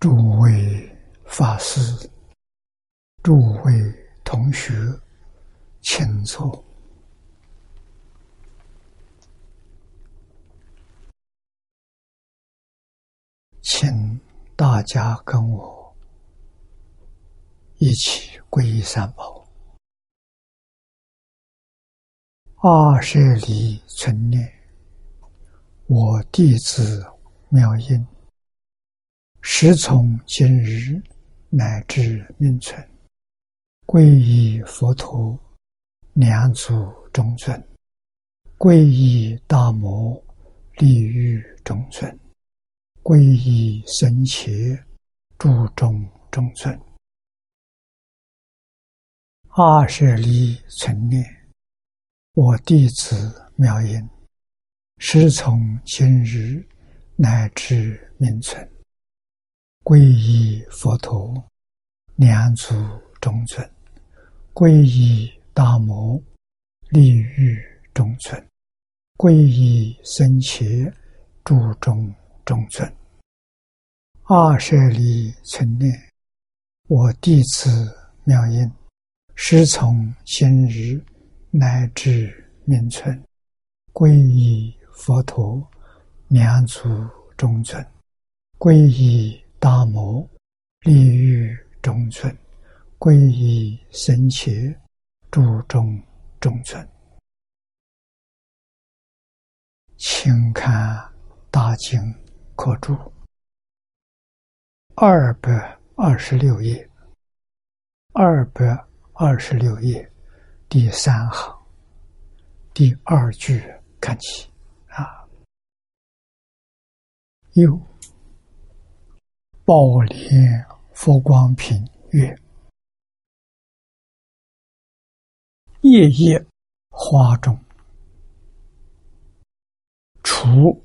诸位法师、诸位同学，请坐，请大家跟我一起皈依三宝。二舍离存念，我弟子妙音。时从今日乃至命存，皈依佛陀，两祖中尊；皈依大摩，利欲中尊；皈依僧伽，注中中尊。二舍离存念，我弟子妙音，时从今日乃至命存。皈依佛陀，两祖中尊；皈依大摩，利欲中尊；皈依僧伽，注中中尊。二舍离存念，我弟子妙音，师从今日乃至命存，皈依佛陀，两祖中尊；皈依。大摩立欲中村，皈依僧伽，注中中村。请看大经可注二百二十六页，二百二十六页第三行第二句看起啊，又。宝莲佛光品曰：“夜夜花中，除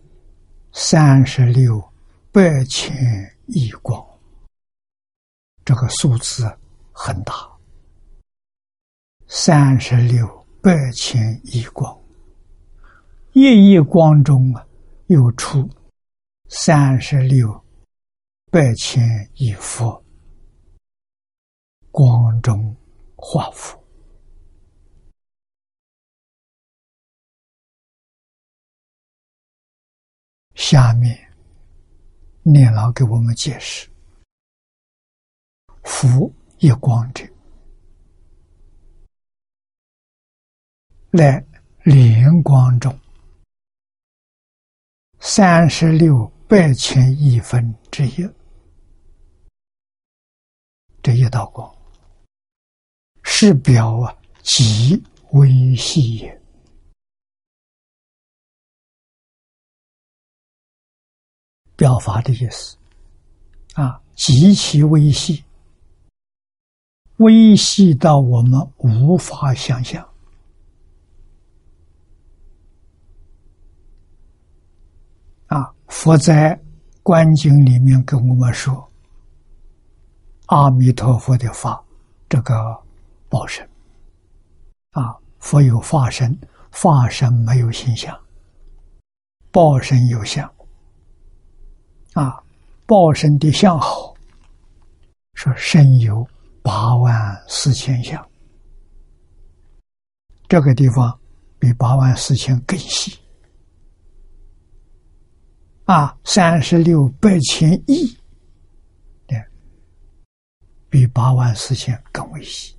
三十六百千亿光。这个数字很大，三十六百千亿光。夜夜光中啊，又出三十六。”百千亿佛，光中化佛。下面念老给我们解释：佛一光者，来莲光中三十六百千亿分之一。这一道光是表啊极微细也，表法的意思啊，极其微细，微细到我们无法想象啊！佛在观经里面跟我们说。阿弥陀佛的法，这个报身。啊，佛有法身，法身没有形象，报身有相。啊，报身的相好，说身有八万四千相，这个地方比八万四千更细。啊，三十六百千亿。比八万四千更为细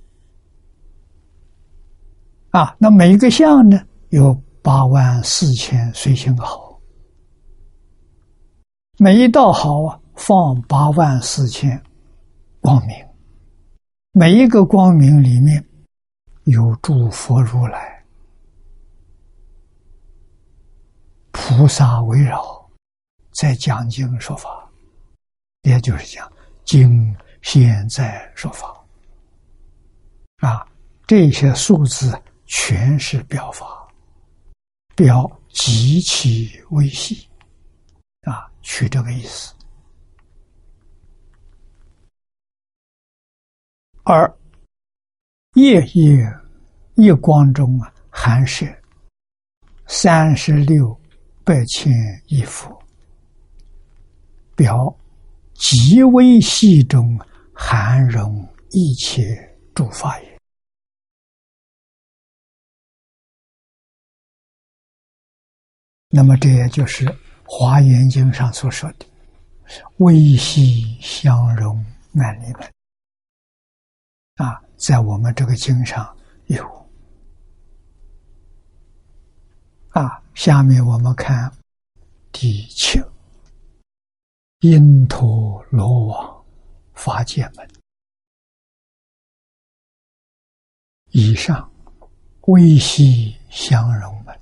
啊！那每一个相呢，有八万四千随行好，每一道好啊，放八万四千光明，每一个光明里面有诸佛如来、菩萨围绕，在讲经说法，也就是讲经。现在说法啊，这些数字全是表法，表极其微细啊，取这个意思。而夜夜夜光中啊，含摄三十六百千亿佛，表极微细中含容一切诸法也。那么，这也就是《华严经》上所说的“微细相融难离门”。啊，在我们这个经上有。啊，下面我们看第七。因陀罗网法界门，以上微细相融门，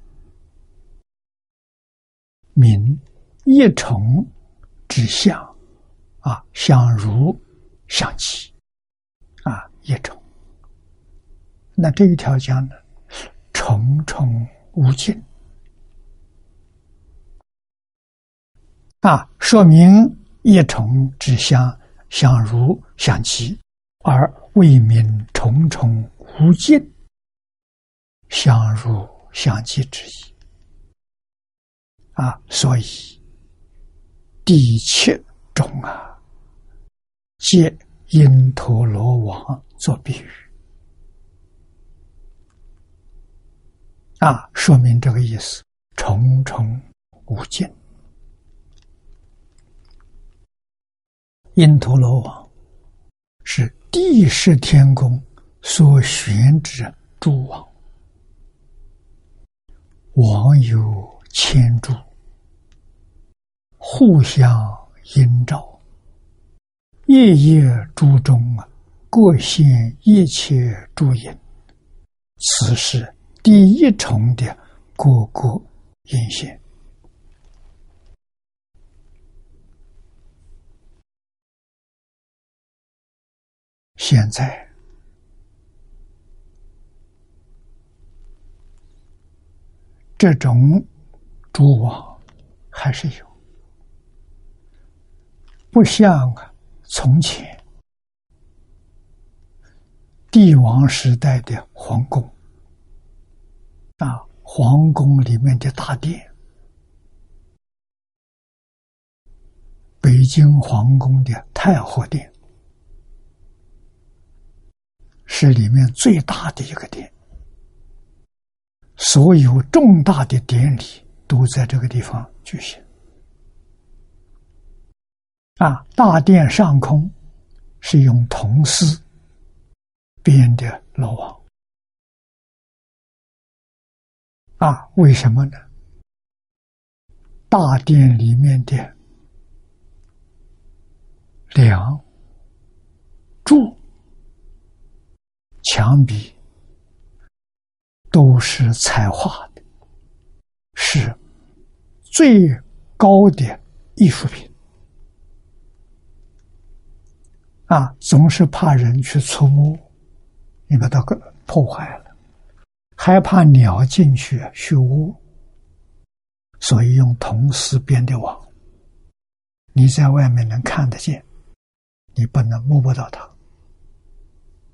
名一重之相啊，相如相齐啊，一重。那这一条讲呢，重重无尽。啊，说明一重之相相如相齐，而为名重重无尽相如相齐之意。啊，所以第七种啊，借因陀罗网做比喻，啊，说明这个意思，重重无尽。因陀罗网是地势天宫所悬之诸网，网有千诸，互相映照，夜夜诸中啊，各现一切诸影，此是第一重的各个影现。现在，这种蛛网还是有，不像啊从前。帝王时代的皇宫。啊，皇宫里面的大殿，北京皇宫的太和殿。是里面最大的一个殿，所有重大的典礼都在这个地方举行。啊，大殿上空是用铜丝编的罗网。啊，为什么呢？大殿里面的梁柱。墙壁都是彩画的，是最高的艺术品啊！总是怕人去触摸，你把它给破坏了，害怕鸟进去去窝，所以用铜丝编的网，你在外面能看得见，你不能摸不到它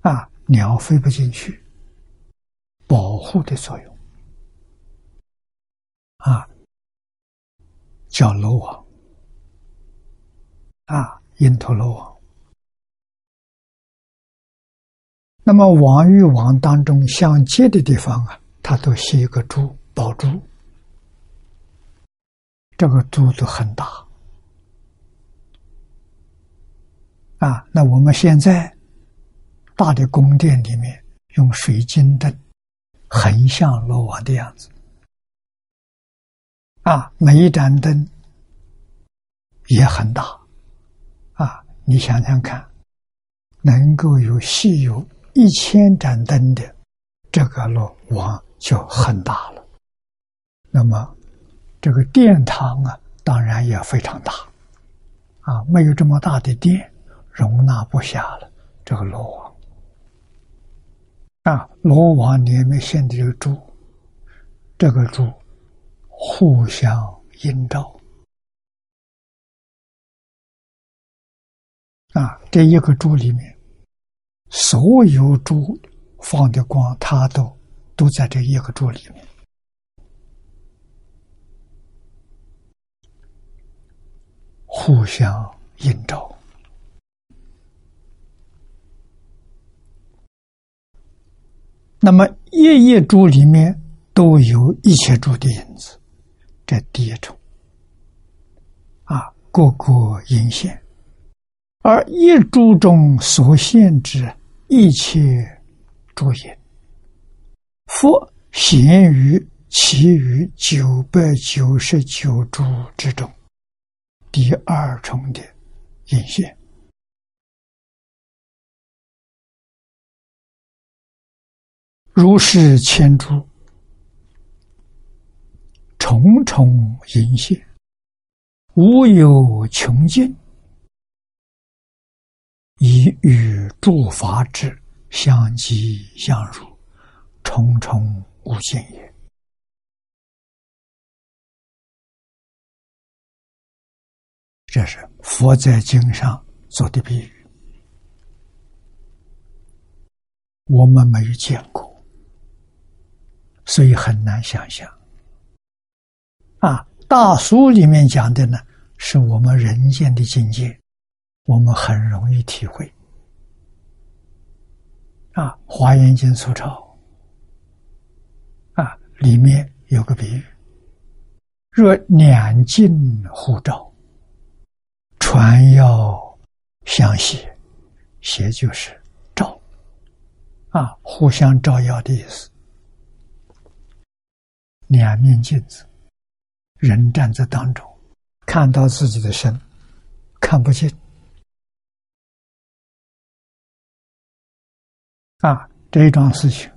啊！鸟飞不进去，保护的作用啊，叫罗网啊，因陀罗网。那么网与网当中相接的地方啊，它都是一个珠宝珠，这个珠子很大啊。那我们现在。大的宫殿里面用水晶灯，横向罗网的样子，啊，每一盏灯也很大，啊，你想想看，能够有细有一千盏灯的这个罗网就很大了。那么这个殿堂啊，当然也非常大，啊，没有这么大的殿，容纳不下了这个罗网。啊，罗网里面现的这个珠，这个珠互相映照。啊，这一个珠里面，所有珠放的光，它都都在这一个珠里面，互相映照。那么一一株里面都有一切珠的影子，这第一种。啊，各个阴现，而一珠中所现之一切诸因，佛显于其余九百九十九株之中，第二重的阴现。如是千诸，重重阴现，无有穷尽，以与诸法之相即相入，重重无尽也。这是佛在经上做的比喻，我们没有见过。所以很难想象，啊，大书里面讲的呢，是我们人间的境界，我们很容易体会。啊，《华严经》所抄，啊，里面有个比喻：若两镜互照，船要相携，携就是照，啊，互相照耀的意思。两面镜子，人站在当中，看到自己的身，看不见。啊，这一桩事情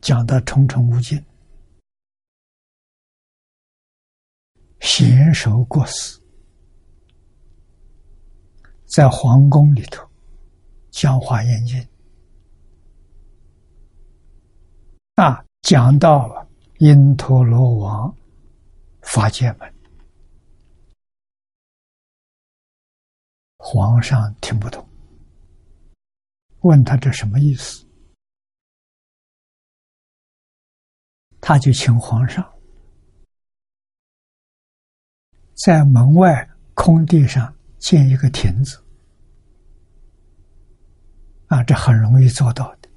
讲的重重无尽。贤首过死，在皇宫里头讲华严经，啊，讲到了。因陀罗王发戒门，皇上听不懂，问他这什么意思？他就请皇上。在门外空地上建一个亭子，啊，这很容易做到的，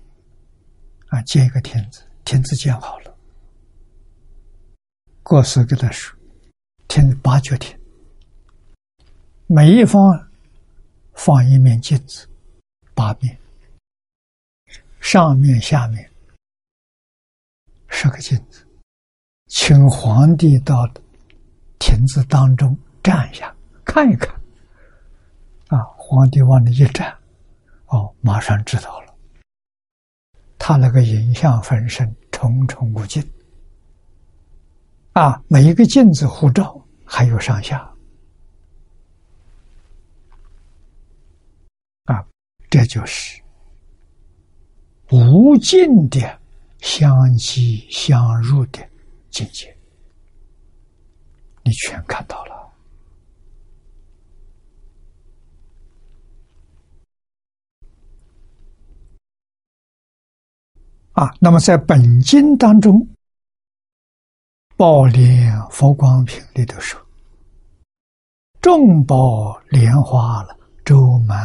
啊，建一个亭子，亭子建好了。过世给他说：“听八角天，每一方放一面镜子，八面，上面下面。十个镜子，请皇帝到亭子当中站一下，看一看。啊，皇帝往那一站，哦，马上知道了，他那个影像分身重重无尽。”啊，每一个镜子护照还有上下，啊，这就是无尽的相继相入的境界，你全看到了。啊，那么在本经当中。宝莲佛光品里头说：“众宝莲花了，周满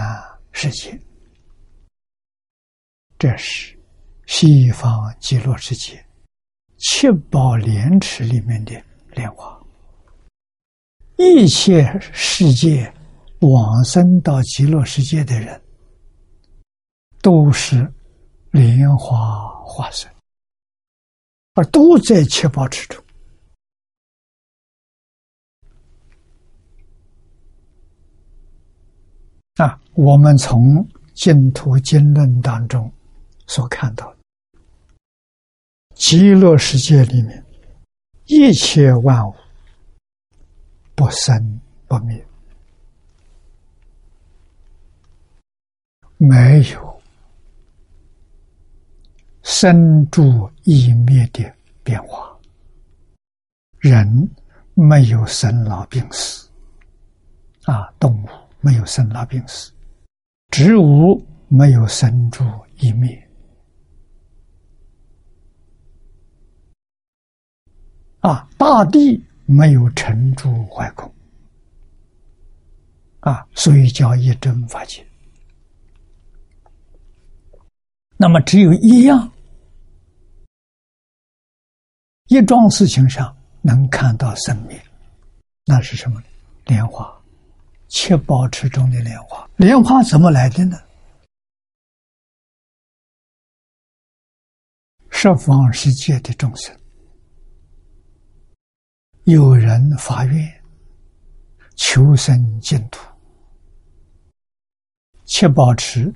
世界。”这是西方极乐世界七宝莲池里面的莲花。一切世界往生到极乐世界的人，都是莲花化身，而都在七宝池中。啊，我们从净土经论当中所看到的极乐世界里面，一切万物不生不灭，没有生住异灭的变化，人没有生老病死，啊，动物。没有生老病死，植物没有生住异灭，啊，大地没有成住坏空，啊，所以叫一真法界。那么只有一样一桩事情上能看到生命，那是什么？莲花，七宝池中的莲花。莲花怎么来的呢？十方世界的众生，有人发愿求生净土，七宝池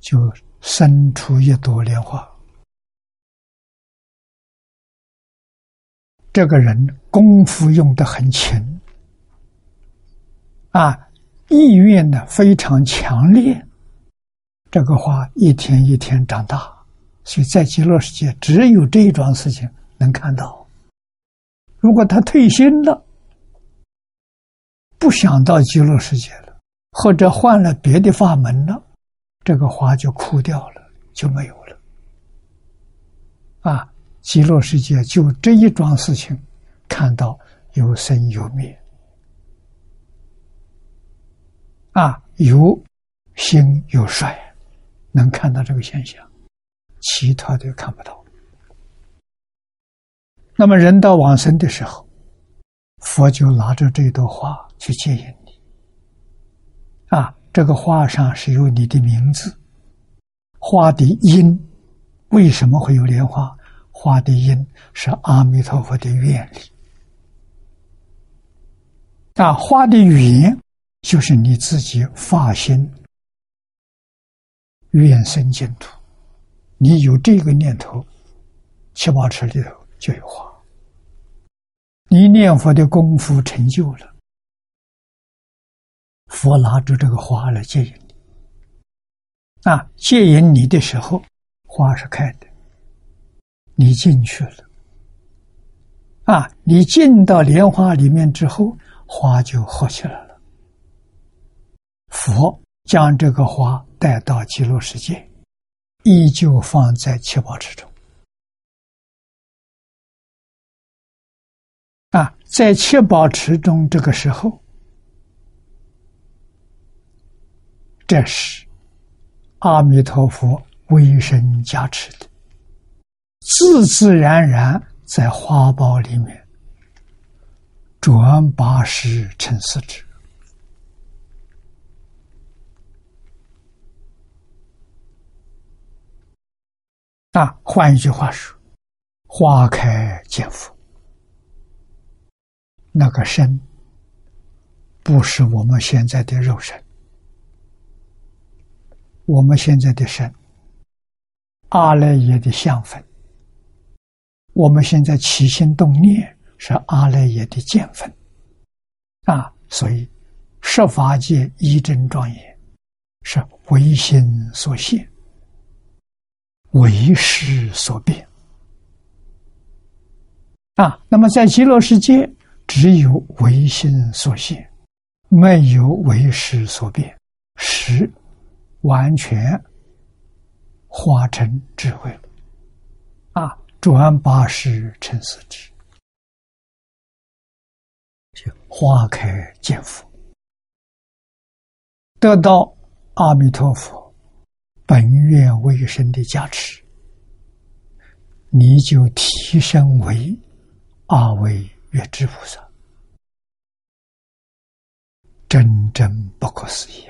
就生出一朵莲花。这个人功夫用的很勤，啊，意愿呢非常强烈。这个花一天一天长大，所以在极乐世界只有这一桩事情能看到。如果他退心了，不想到极乐世界了，或者换了别的法门了，这个花就枯掉了，就没有了。啊。极乐世界就这一桩事情，看到有生有灭，啊，有兴有衰，能看到这个现象，其他的看不到。那么人到往生的时候，佛就拿着这朵花去接引你，啊，这个花上是有你的名字，花的因为什么会有莲花？花的因是阿弥陀佛的愿力，啊，花的缘就是你自己发心愿生净土，你有这个念头，七八尺里头就有花。你念佛的功夫成就了，佛拿着这个花来接引你，啊，接引你的时候，花是开的。你进去了，啊！你进到莲花里面之后，花就活起来了。佛将这个花带到极乐世界，依旧放在七宝池中。啊，在七宝池中，这个时候，这是阿弥陀佛威神加持的。自自然然在花苞里面转八十成四指啊！换一句话说，花开见佛，那个身不是我们现在的肉身，我们现在的身，阿赖耶的相分。我们现在起心动念是阿赖耶的见分，啊，所以十法界一真庄严是唯心所现，为师所变，啊，那么在极乐世界只有唯心所现，没有为师所变，识完全化成智慧，啊。转八十成四智，花开见佛，得到阿弥陀佛本愿为身的加持，你就提升为阿惟越智菩萨，真正不可思议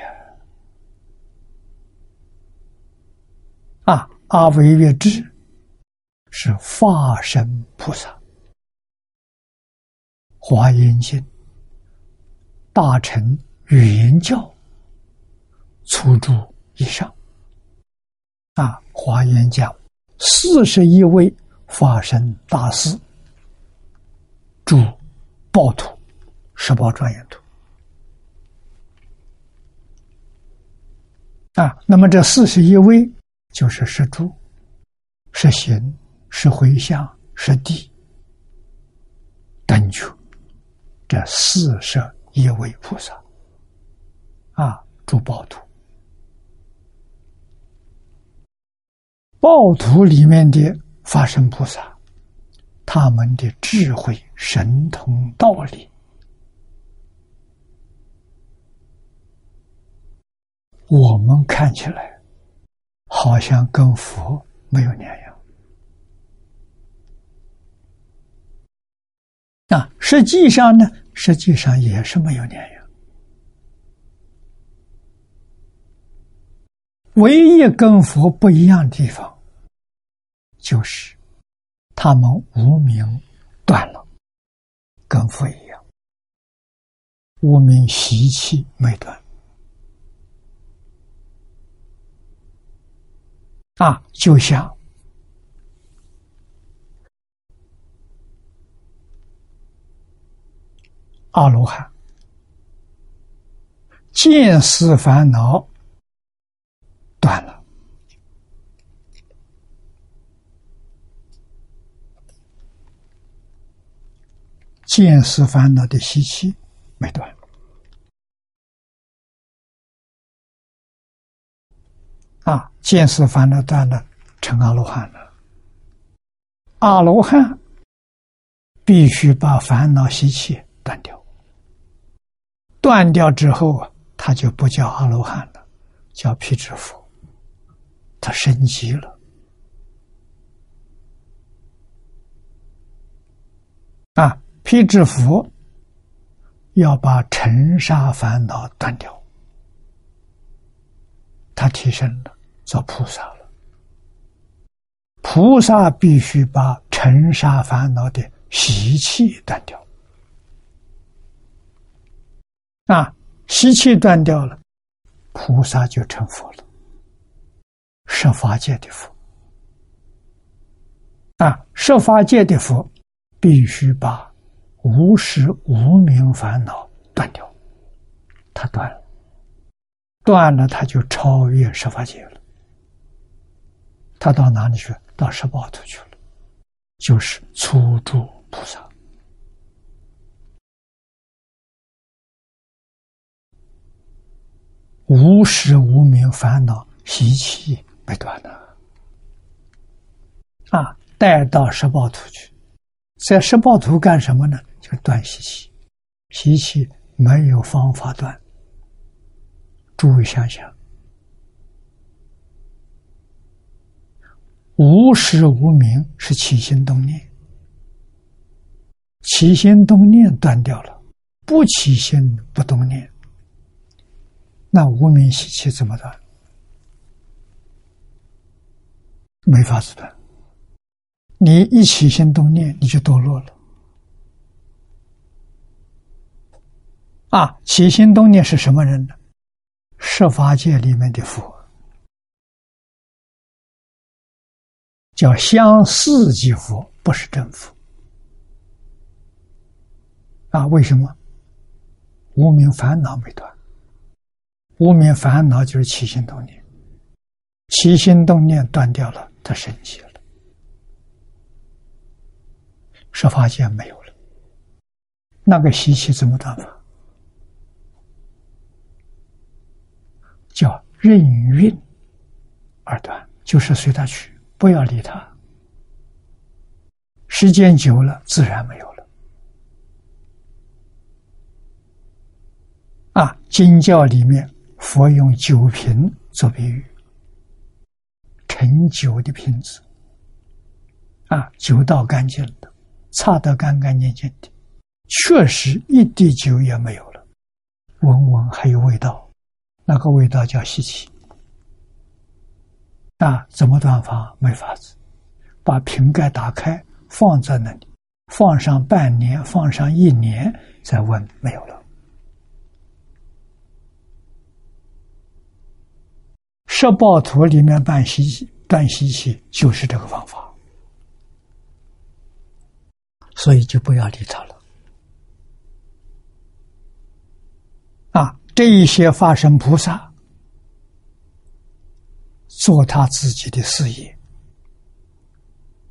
啊！啊，阿维月智。是化身菩萨，华严经大乘语言教初住以上，华严讲四十一位化身大师住报土十宝庄严土啊，那么这四十一位就是十住十行。是回向，是地，等觉，这四十一位菩萨，啊，住宝土，暴徒里面的法身菩萨，他们的智慧、神通、道理，我们看起来好像跟佛没有两样。那实际上呢，实际上也是没有两样。唯一跟佛不一样的地方，就是他们无名断了，跟佛一样，无名习气没断。啊，就像阿罗汉见思烦恼断了，见思烦恼的习气没断。啊，见思烦恼断了，成阿罗汉了。阿罗汉必须把烦恼习气断掉，断掉之后啊，他就不叫阿罗汉了，叫辟支佛，他升级了。啊，辟支佛要把尘沙烦恼断掉。他提升了，做菩萨了。菩萨必须把尘沙烦恼的习气断掉，啊，习气断掉了，菩萨就成佛了，十法界的佛。啊，十法界的佛必须把无始无明烦恼断掉，他断了。断了，他就超越十法界了。他到哪里去？到十八图去了，就是初住菩萨。无始无明烦恼习气被断了，啊，带到十八图去，在十八图干什么呢？就断习气，习气没有方法断。诸位想想，无始无明是起心动念，起心动念断掉了，不起心不动念，那无名习气怎么断？没法子断。你一起心动念，你就堕落了。啊，起心动念是什么人呢？十法界里面的佛叫相似即佛，不是真佛啊？为什么？无名烦恼没断，无名烦恼就是起心动念，起心动念断掉了，他生气了，十法界没有了，那个习气怎么断法？叫任运而断，就是随他去，不要理他。时间久了，自然没有了。啊，经教里面佛用酒瓶做比喻，盛酒的瓶子，啊，酒倒干净的，擦得干干净净的，确实一滴酒也没有了，闻闻还有味道。那个味道叫稀奇，啊，怎么断法？没法子，把瓶盖打开，放在那里，放上半年，放上一年，再闻没有了。十报图里面办稀奇断稀奇，就是这个方法，所以就不要理他了。啊。这一些化身菩萨做他自己的事业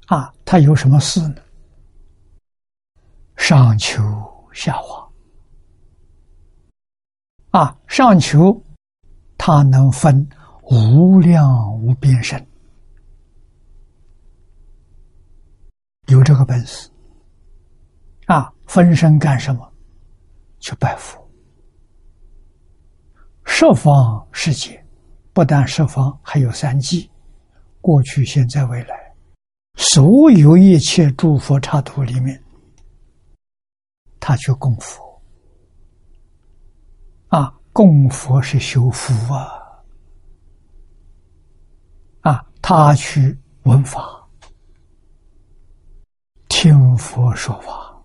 啊，他有什么事呢？上求下化啊，上求他能分无量无边身，有这个本事啊，分身干什么？去拜佛。十方世界，不但十方，还有三界，过去、现在、未来，所有一切诸佛刹土里面，他去供佛，啊，供佛是修福啊，啊，他去闻法，听佛说法，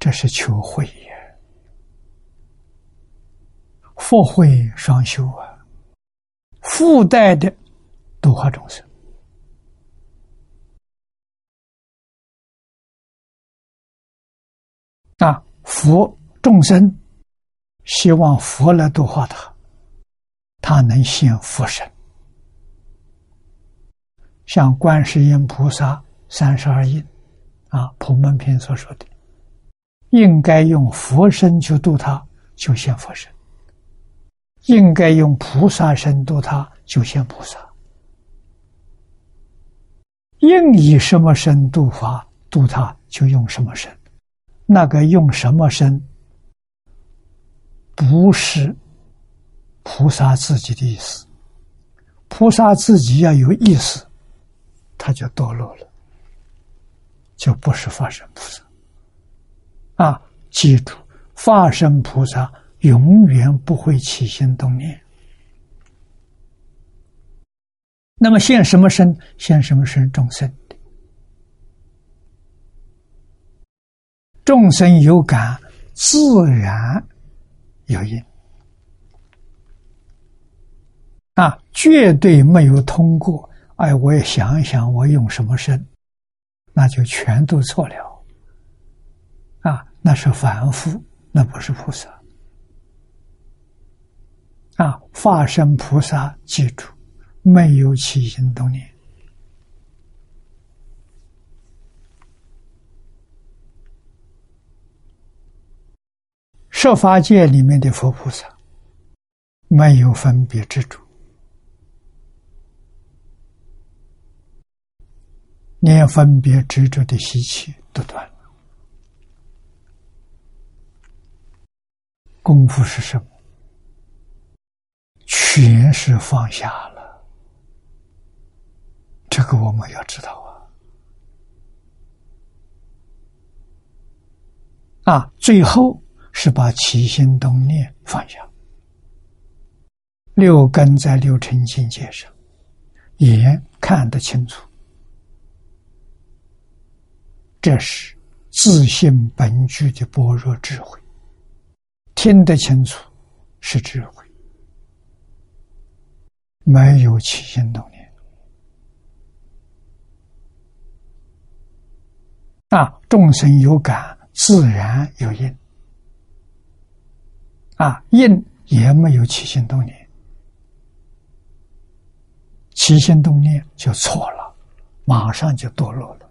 这是求慧也，佛慧双修啊，附带的度化众生。啊，佛众生希望佛来度化他，他能现佛身。像观世音菩萨三十二应，啊，《普门品》所说的，应该用佛身去度他，就现佛身；应该用菩萨身度他，就现菩萨。应以什么身度法度他，就用什么身。那个用什么身，不是菩萨自己的意思。菩萨自己要有意思，他就堕落了，就不是法身菩萨。啊，记住，法身菩萨永远不会起心动念。那么现什么身？现什么身？众生。众生有感，自然有因啊，绝对没有通过。哎，我也想一想，我用什么身，那就全都错了。啊，那是凡夫，那不是菩萨。啊，化身菩萨，记住，没有起心动念。设法界里面的佛菩萨没有分别执着，连分别执着的习气都断了。功夫是什么？全是放下了。这个我们要知道啊！啊，最后。是把起心动念放下，六根在六尘境界上，眼看得清楚，这是自信本具的般若智慧；听得清楚，是智慧，没有起心动念。啊，众生有感，自然有因。啊，应也没有起心动念，起心动念就错了，马上就堕落了。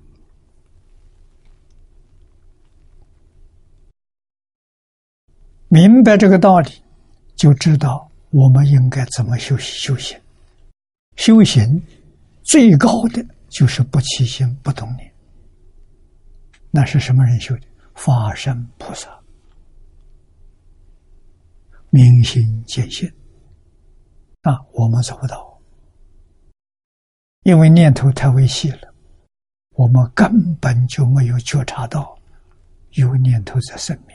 明白这个道理，就知道我们应该怎么修修行。修行最高的就是不起心不动念。那是什么人修的？法身菩萨。明心见性那，我们做不到，因为念头太微细了，我们根本就没有觉察到有念头在生命。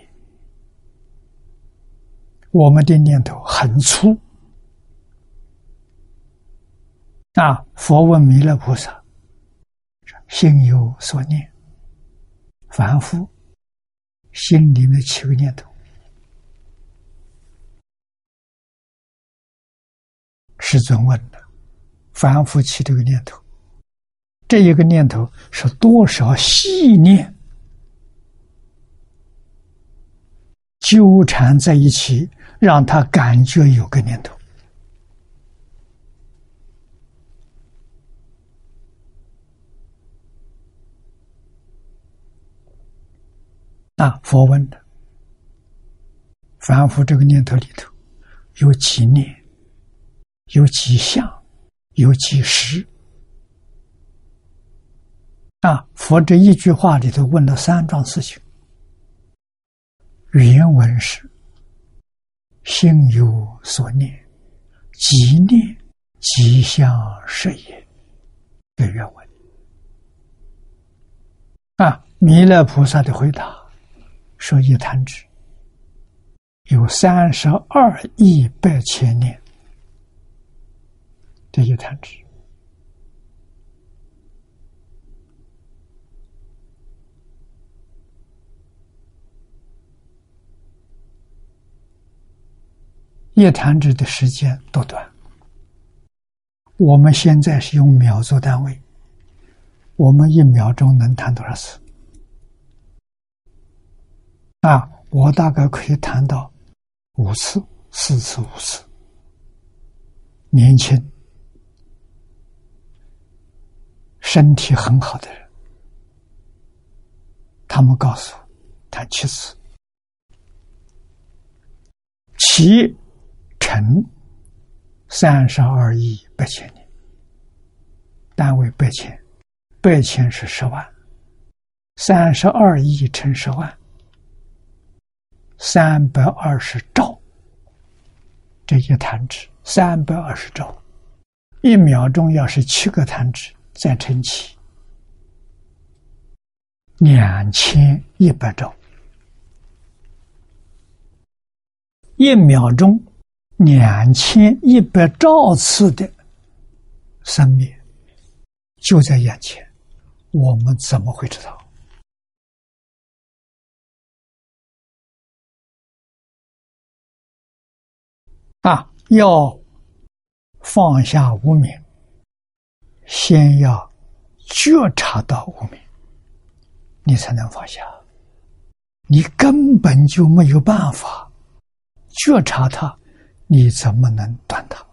我们的念头很粗啊！佛问弥勒菩萨：“心有所念，凡夫心里面起个念头。”师尊问的：“凡夫起这个念头，这一个念头是多少细念纠缠在一起，让他感觉有个念头？”啊，佛问的：“凡夫这个念头里头有几念？”有几相，有几时啊？佛这一句话里头问了三桩事情。原文是：心有所念，即念即相是也。的原文啊，弥勒菩萨的回答说一弹指有三十二亿百千年，这一弹指。一弹指的时间多短？我们现在是用秒做单位，我们一秒钟能弹多少次？啊，我大概可以弹到五次、四次、五次。年轻、身体很好的人，他们告诉我，弹七次，七。乘三十二亿八千年，单位八千，八千是十万，三十二亿乘十万，三百二十兆。这一弹指三百二十兆，一秒钟要是七个弹指，再乘七，两千一百兆，一秒钟。两千一百兆次的生命就在眼前，我们怎么会知道？啊，要放下无名，先要觉察到无名，你才能放下。你根本就没有办法觉察它。你怎么能断它？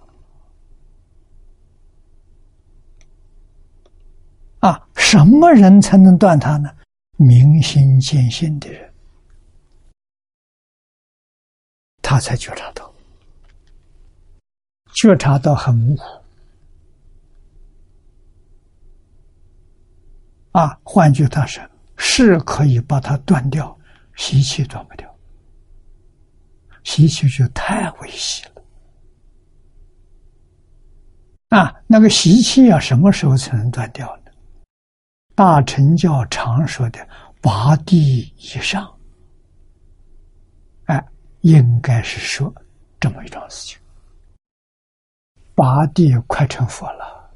啊，什么人才能断它呢？明心见性的人，他才觉察到，觉察到很模糊。啊，换句话说，是可以把它断掉，习气断不掉。习气就太危险了啊！那个习气要什么时候才能断掉呢？大乘教常说的八地以上，哎，应该是说这么一桩事情。八地快成佛了，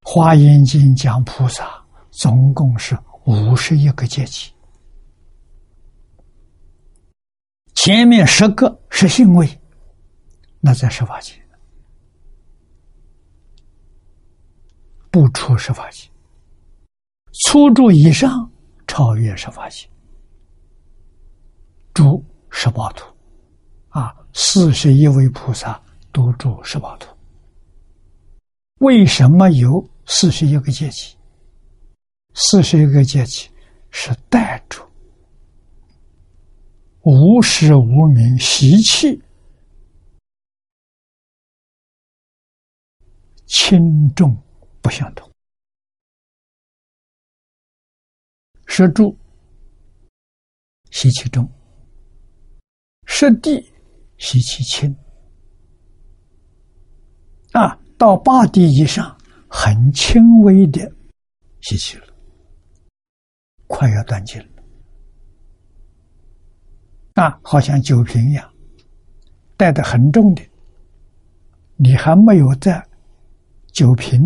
《华严经》讲菩萨总共是五十一个阶级。前面十个是性位，那在十法界不出十法界，初住以上超越十法界，住十八图，啊，四十一位菩萨都住十八图。为什么有四十一个阶级？四十一个阶级是带住。无始无名习气轻重不相同，是住习气重，是地习气轻。啊，到八地以上，很轻微的习气了，快要断尽了。啊，好像酒瓶一样，带的很重的，你还没有在酒瓶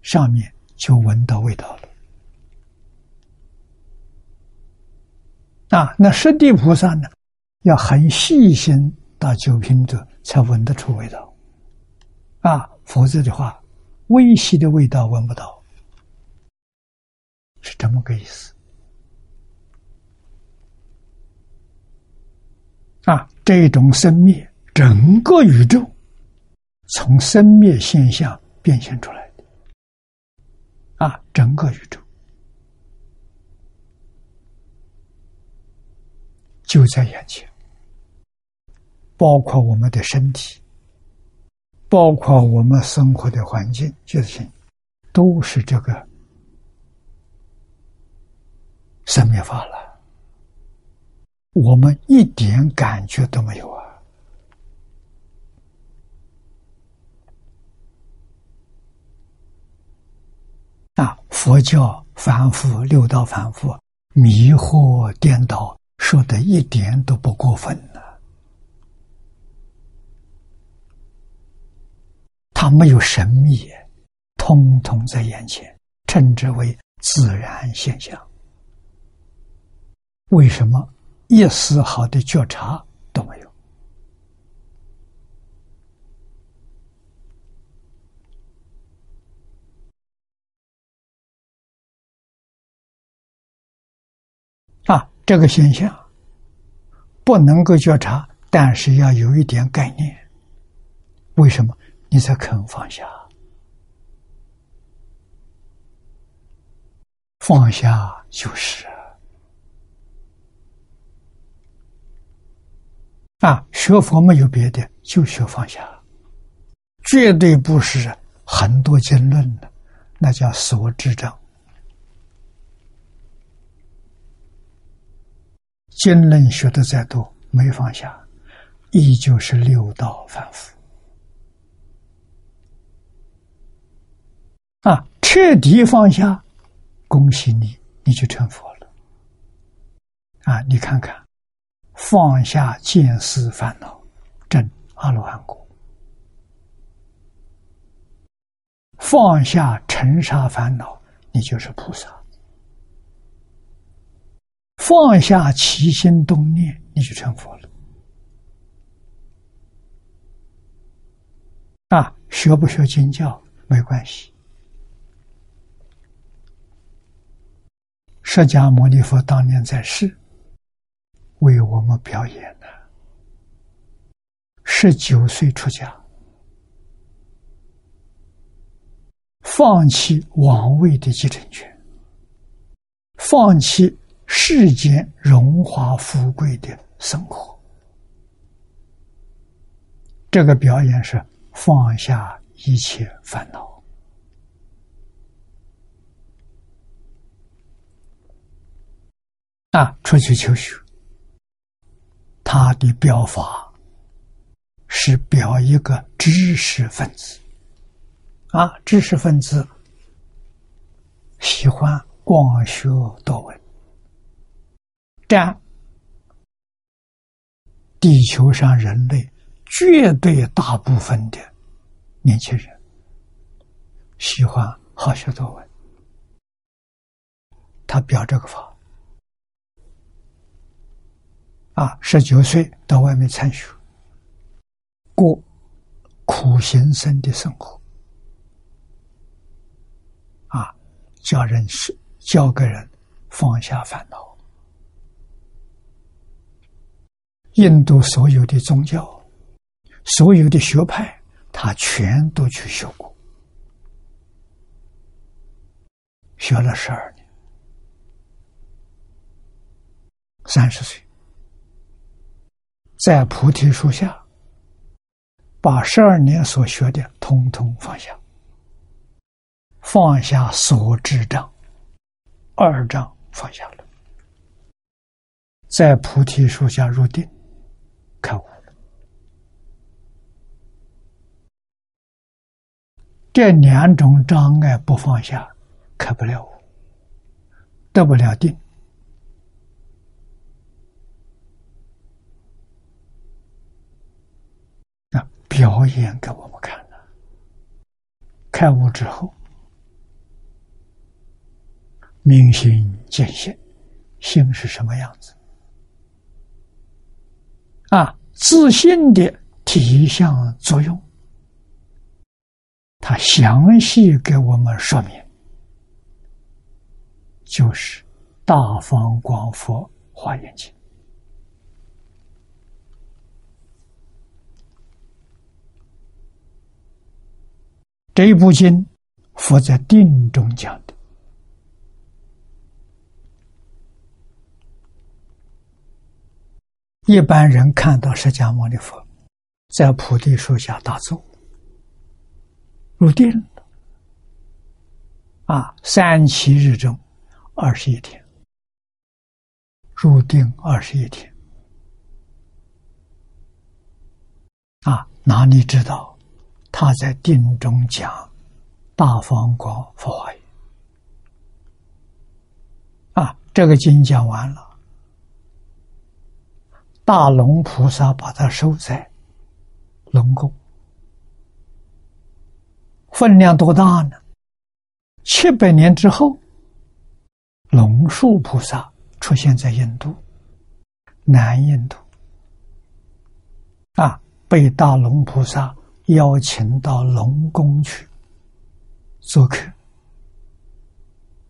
上面就闻到味道了。啊，那十地菩萨呢，要很细心到酒瓶子才闻得出味道，啊，否则的话，微细的味道闻不到，是这么个意思。啊，这种生灭，整个宇宙从生灭现象变现出来的。啊，整个宇宙就在眼前，包括我们的身体，包括我们生活的环境，就是都是这个生灭法了。我们一点感觉都没有啊！那，佛教反复六道反复迷惑颠倒，说的一点都不过分呢。它没有神秘，通通在眼前，称之为自然现象。为什么一丝毫的觉察都没有？啊，这个现象不能够觉察，但是要有一点概念。为什么？你才肯放下，放下就是啊！学佛没有别的，就学放下，绝对不是很多经论的，那叫所知障。经论学的再多，没放下，依旧是六道反复。啊，彻底放下，恭喜你，你就成佛了。啊，你看看，放下见思烦恼，证阿罗汉果；放下尘沙烦恼，你就是菩萨；放下起心动念，你就成佛了。啊，学不学经教没关系。释迦牟尼佛当年在世，为我们表演的。十九岁出家，放弃王位的继承权，放弃世间荣华富贵的生活。这个表演是放下一切烦恼。啊，出去求学，他的表法是表一个知识分子。啊，知识分子喜欢广学多闻，占地球上人类绝对大部分的年轻人喜欢好学多闻，他表这个法。啊，十九岁到外面参学，过苦行僧的生活，啊，教人是教个人放下烦恼。印度所有的宗教，所有的学派，他全都去学过，学了十二年，三十岁。在菩提树下，把十二年所学的通通放下，放下所知障，二障放下了，在菩提树下入定，开悟了。这两种障碍不放下，开不了悟，得不了定。表演给我们看了。开悟之后，明心见性，心是什么样子？啊，自信的体相作用，他详细给我们说明，就是《大方广佛华严经》。这一部经，佛在定中讲的。一般人看到释迦牟尼佛在菩提树下打坐入定了，啊，三七日中二十一天入定二十一天，啊，哪里知道？他在定中讲《大方广佛华严》啊，这个经讲完了，大龙菩萨把它收在龙宫，分量多大呢？七百年之后，龙树菩萨出现在印度，南印度，啊，被大龙菩萨邀请到龙宫去做客。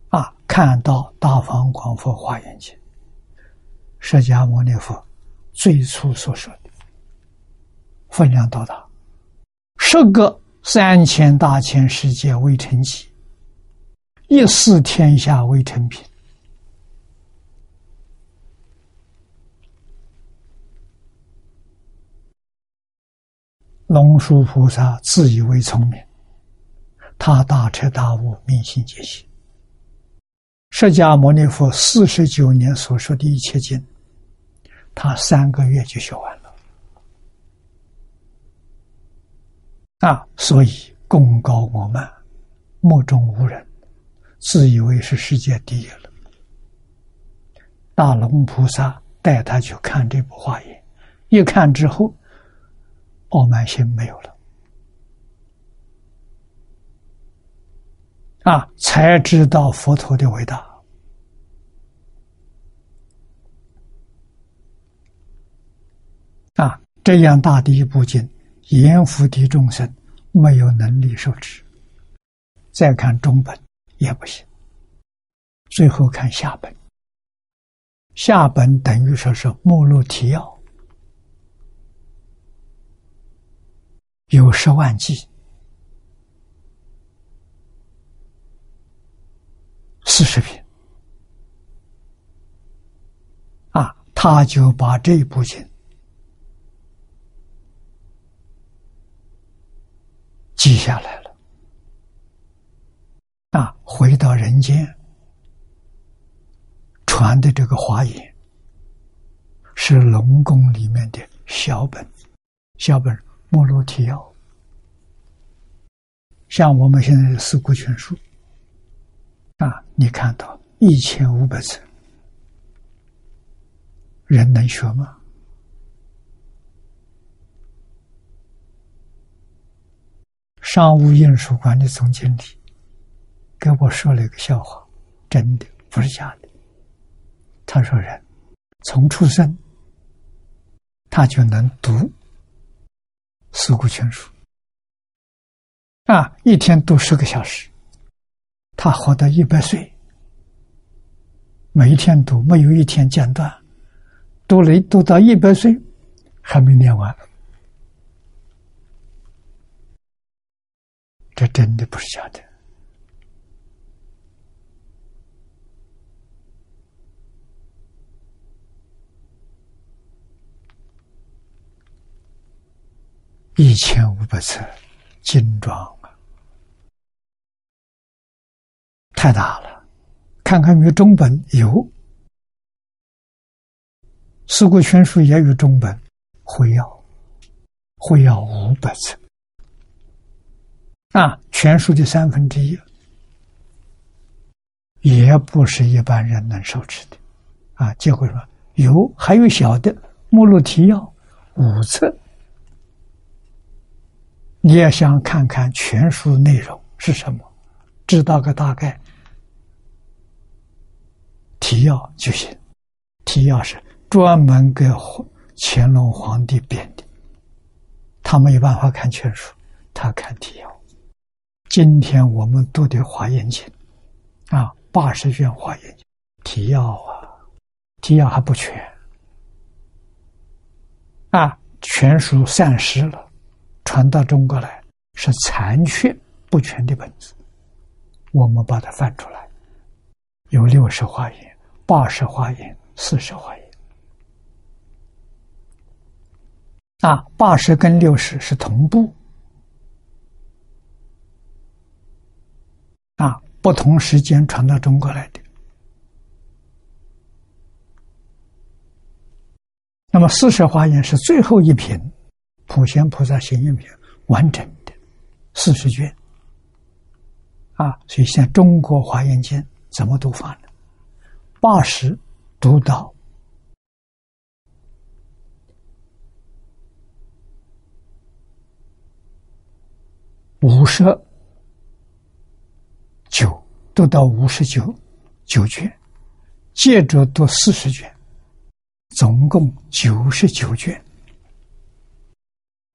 啊，看到《大方广佛华严经》，释迦牟尼佛最初所说的分量多大？十个三千大千世界未成器，一世天下未成品。龙树菩萨自以为聪明，他大彻大悟，明心见性。释迦牟尼佛四十九年所说的一切经，他三个月就学完了啊！所以功高我慢，目中无人，自以为是世界第一了。大龙菩萨带他去看这部华严，一看之后，傲慢心没有了。啊，才知道佛陀的伟大。啊，这样大的一部经，阎浮提众生没有能力受持。再看中本也不行，最后看下本。下本等于说是目录提要，有十万计。四十篇，啊，他就把这部经记下来了，啊，回到人间传的这个华严，是龙宫里面的小本，小本目录提要，像我们现在的四库全书。啊，你看到一千五百字，人能学吗？商务印书馆的总经理给我说了一个笑话，真的不是假的。他说：“人从出生，他就能读《四库全书》，啊，一天读十个小时。”他活到一百岁，每一天读，没有一天间断，读了读到一百岁，还没念完，这真的不是假的。一千五百册精装啊。太大了，看看有中本有，四库全书也有中本，会要，会要五百册，啊，全书的三分之一，也不是一般人能受持的，啊，结果说有，还有小的目录提要五册，你也想看看全书内容是什么，知道个大概。提要就行，提要是专门给乾隆皇帝编的，他没有办法看全书，他看提要。今天我们读的《华严经》，啊，八十卷《华严经》，提要啊，提要还不全，啊，全书散失了，传到中国来是残缺不全的本子，我们把它翻出来，有六十华严。八十华严，四十华严，啊，八十跟六十是同步，啊，不同时间传到中国来的。那么四十华严是最后一品，普贤菩萨行愿品完整的四十卷，啊，所以现在中国华严经怎么读法呢？八十读到五十九，读到五十九九卷，接着读四十卷，总共九十九卷。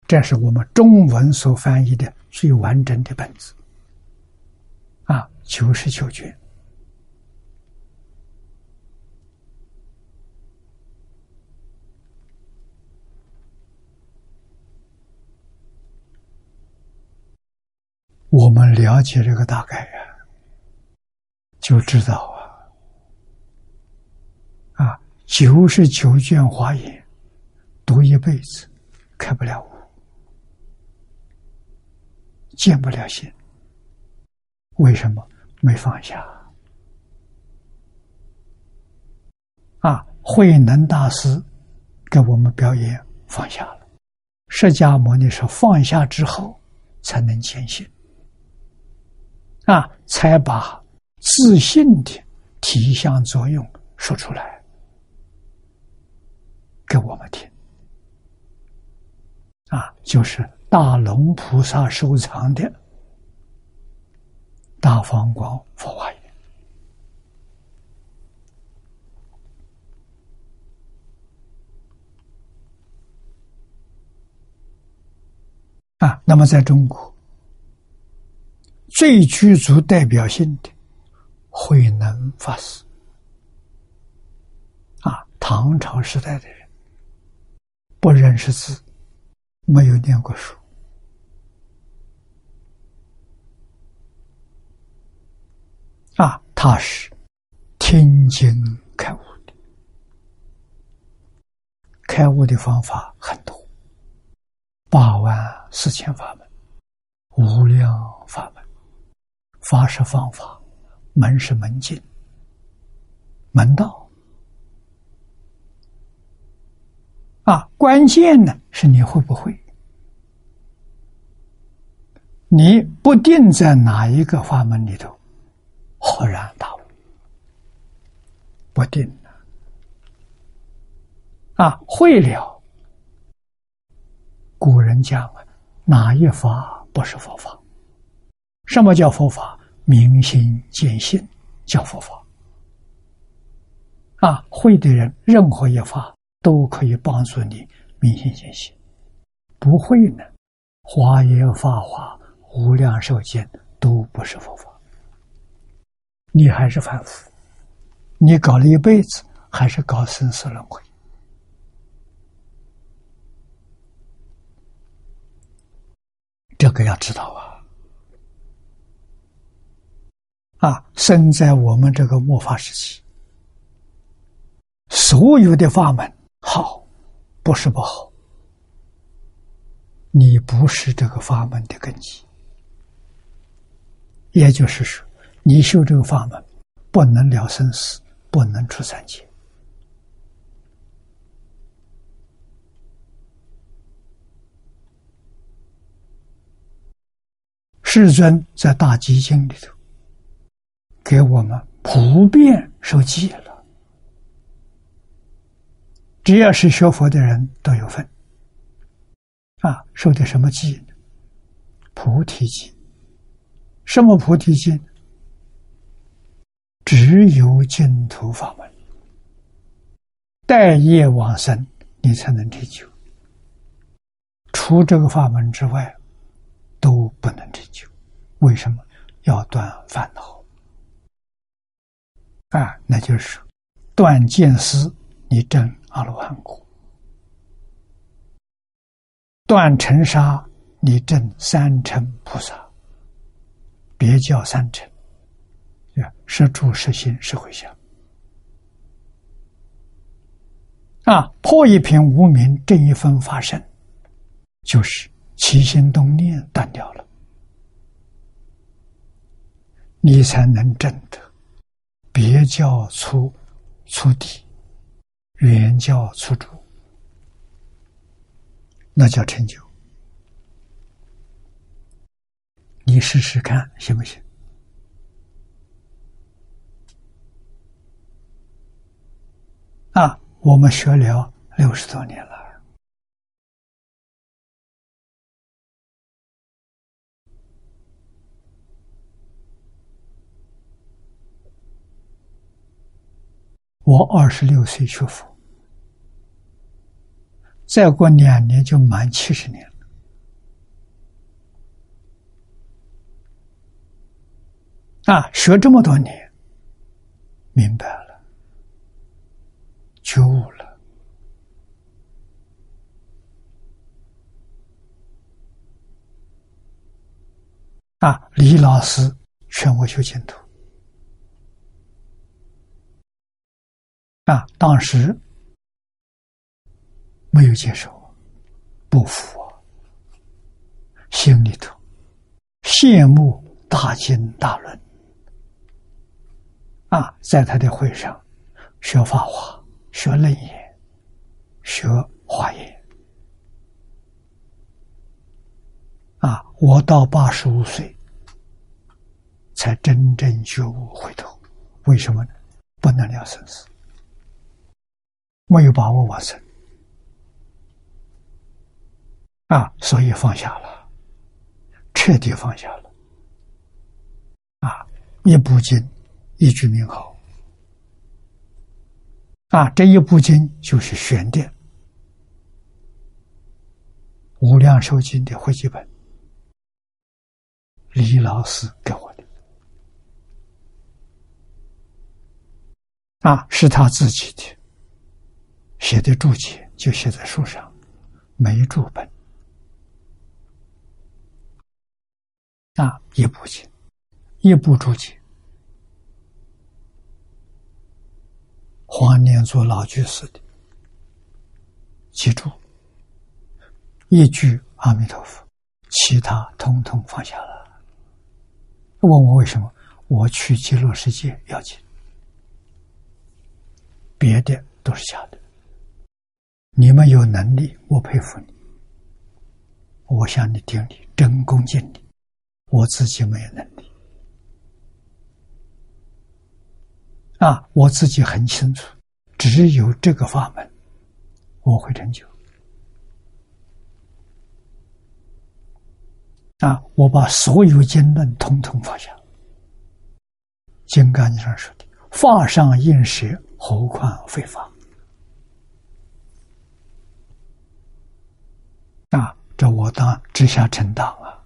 这是我们中文所翻译的最完整的本子，啊，九十九卷。我们了解这个大概呀，就知道啊，啊，九十九卷华严，读一辈子，开不了悟，见不了心。为什么没放下？啊，慧能大师给我们表演放下了。释迦牟尼说：“放下之后，才能见性。”啊，才把自信的体相作用说出来给我们听。啊，就是大龙菩萨收藏的大方光佛华严。啊，那么在中国。最具足代表性的慧能法师啊，唐朝时代的人不认识字，没有念过书。啊，他是听经开悟的，开悟的方法很多，八万四千法门，无量法门。法是方法，门是门径，门道。啊！关键呢是你会不会？你不定在哪一个法门里头，豁然大悟，不定啊！会了，古人讲啊，哪一法不是佛法？什么叫佛法？明心见性叫佛法。啊，会的人，任何一法都可以帮助你明心见性；不会呢，华严、法华、无量寿经都不是佛法。你还是凡夫，你搞了一辈子，还是搞生死轮回。这个要知道啊。啊，生在我们这个末法时期，所有的法门好，不是不好。你不是这个法门的根基，也就是说，你修这个法门，不能了生死，不能出三界。世尊在大集经里头。给我们普遍受记了，只要是学佛的人都有份，啊，受的什么记？菩提记，什么菩提记？只有净土法门，待业往生，你才能成就。除这个法门之外，都不能成就。为什么？要断烦恼。啊，那就是断见思，你证阿罗汉果；断尘沙，你证三乘菩萨。别叫三乘，啊，是住、是心、是回向。啊，破一品无名，正一分发生，就是起心动念断掉了，你才能证得。别教出出底，原教出主，那叫成就。你试试看行不行？啊，我们学了六十多年了。我二十六岁学佛，再过两年就满七十年了。啊，学这么多年，明白了，觉悟了。啊，李老师劝我修净土。啊，当时没有接受，不服，心里头羡慕大经大论啊，在他的会上学法华、学楞严、学华严啊，我到八十五岁才真正觉悟回头，为什么呢？不能了生死。没有把握完成啊，所以放下了，彻底放下了啊！一部经，一句名号啊！这一部经就是玄殿无量寿经的汇集本，李老师给我的啊，是他自己的。写的注解就写在书上，没注本啊，一部经，一部注解。黄念祖老居士的，记住一句阿弥陀佛，其他统统放下了。问我为什么？我去极乐世界要紧，别的都是假的。你们有能力，我佩服你，我向你顶礼，真恭敬你。我自己没有能力啊，我自己很清楚，只有这个法门，我会成就啊！我把所有经论统统放下，《金刚经》上说的“法上应舍，何况非法”。啊，这我当直下承担啊！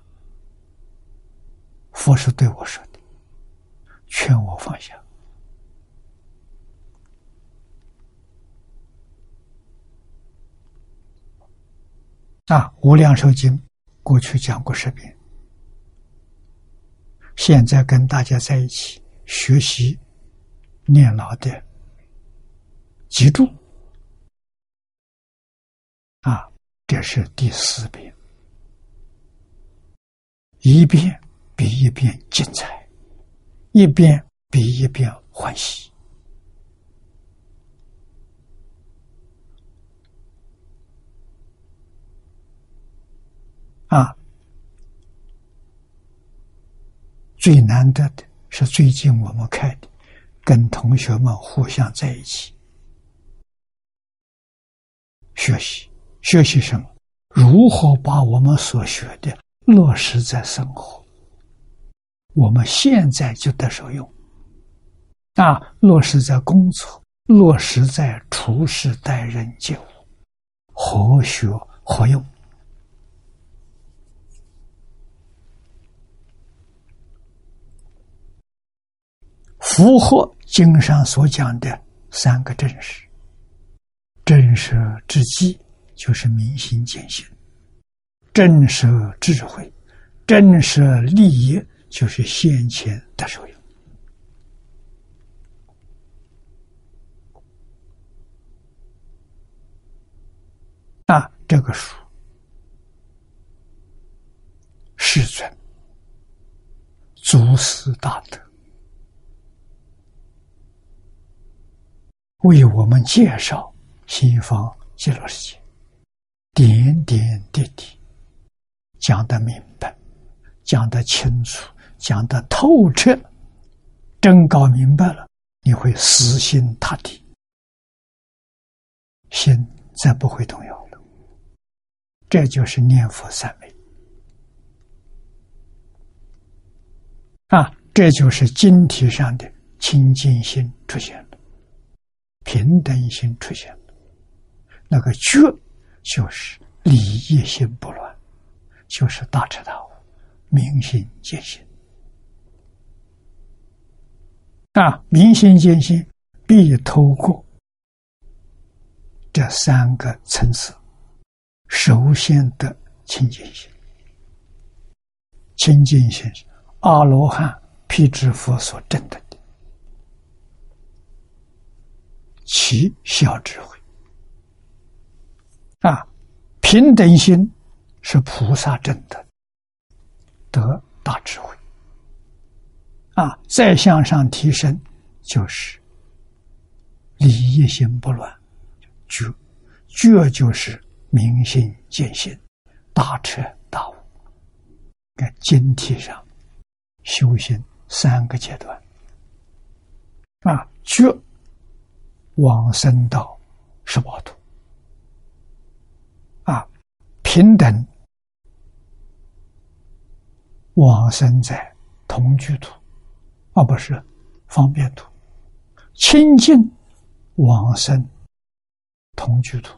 佛是对我说的，劝我放下。啊，《无量寿经》过去讲过十遍，现在跟大家在一起学习念老的，记住啊。这是第四遍，一遍比一遍精彩，一遍比一遍欢喜啊！最难得的是最近我们开的，跟同学们互相在一起学习。学习什么？如何把我们所学的落实在生活？我们现在就得受用。那，落实在工作，落实在处事待人接物，何学何用？符合经上所讲的三个正实：正实之机。就是明心见性，震慑智慧，震慑利益，就是先前的受用。啊，这个书，世尊祖师大德为我们介绍西方极乐世界。点点滴滴讲得明白，讲得清楚，讲得透彻，真搞明白了，你会死心塌地。心再不会动摇了。这就是念佛三昧啊！这就是经体上的清净心出现了，平等心出现了，那个觉就是理业心不乱，就是大彻大悟、明心见性啊！明心见性必透过这三个层次。首先的清净心，清净心是阿罗汉辟支佛所证的，其小智慧，平等心是菩萨证的，得大智慧啊，再向上提升就是理业心不乱，觉觉就是。明心见性，大彻大悟。在经体上修行三个阶段啊，觉往生到十八度，平等往生在同居土，而不是方便土，清净往生同居土。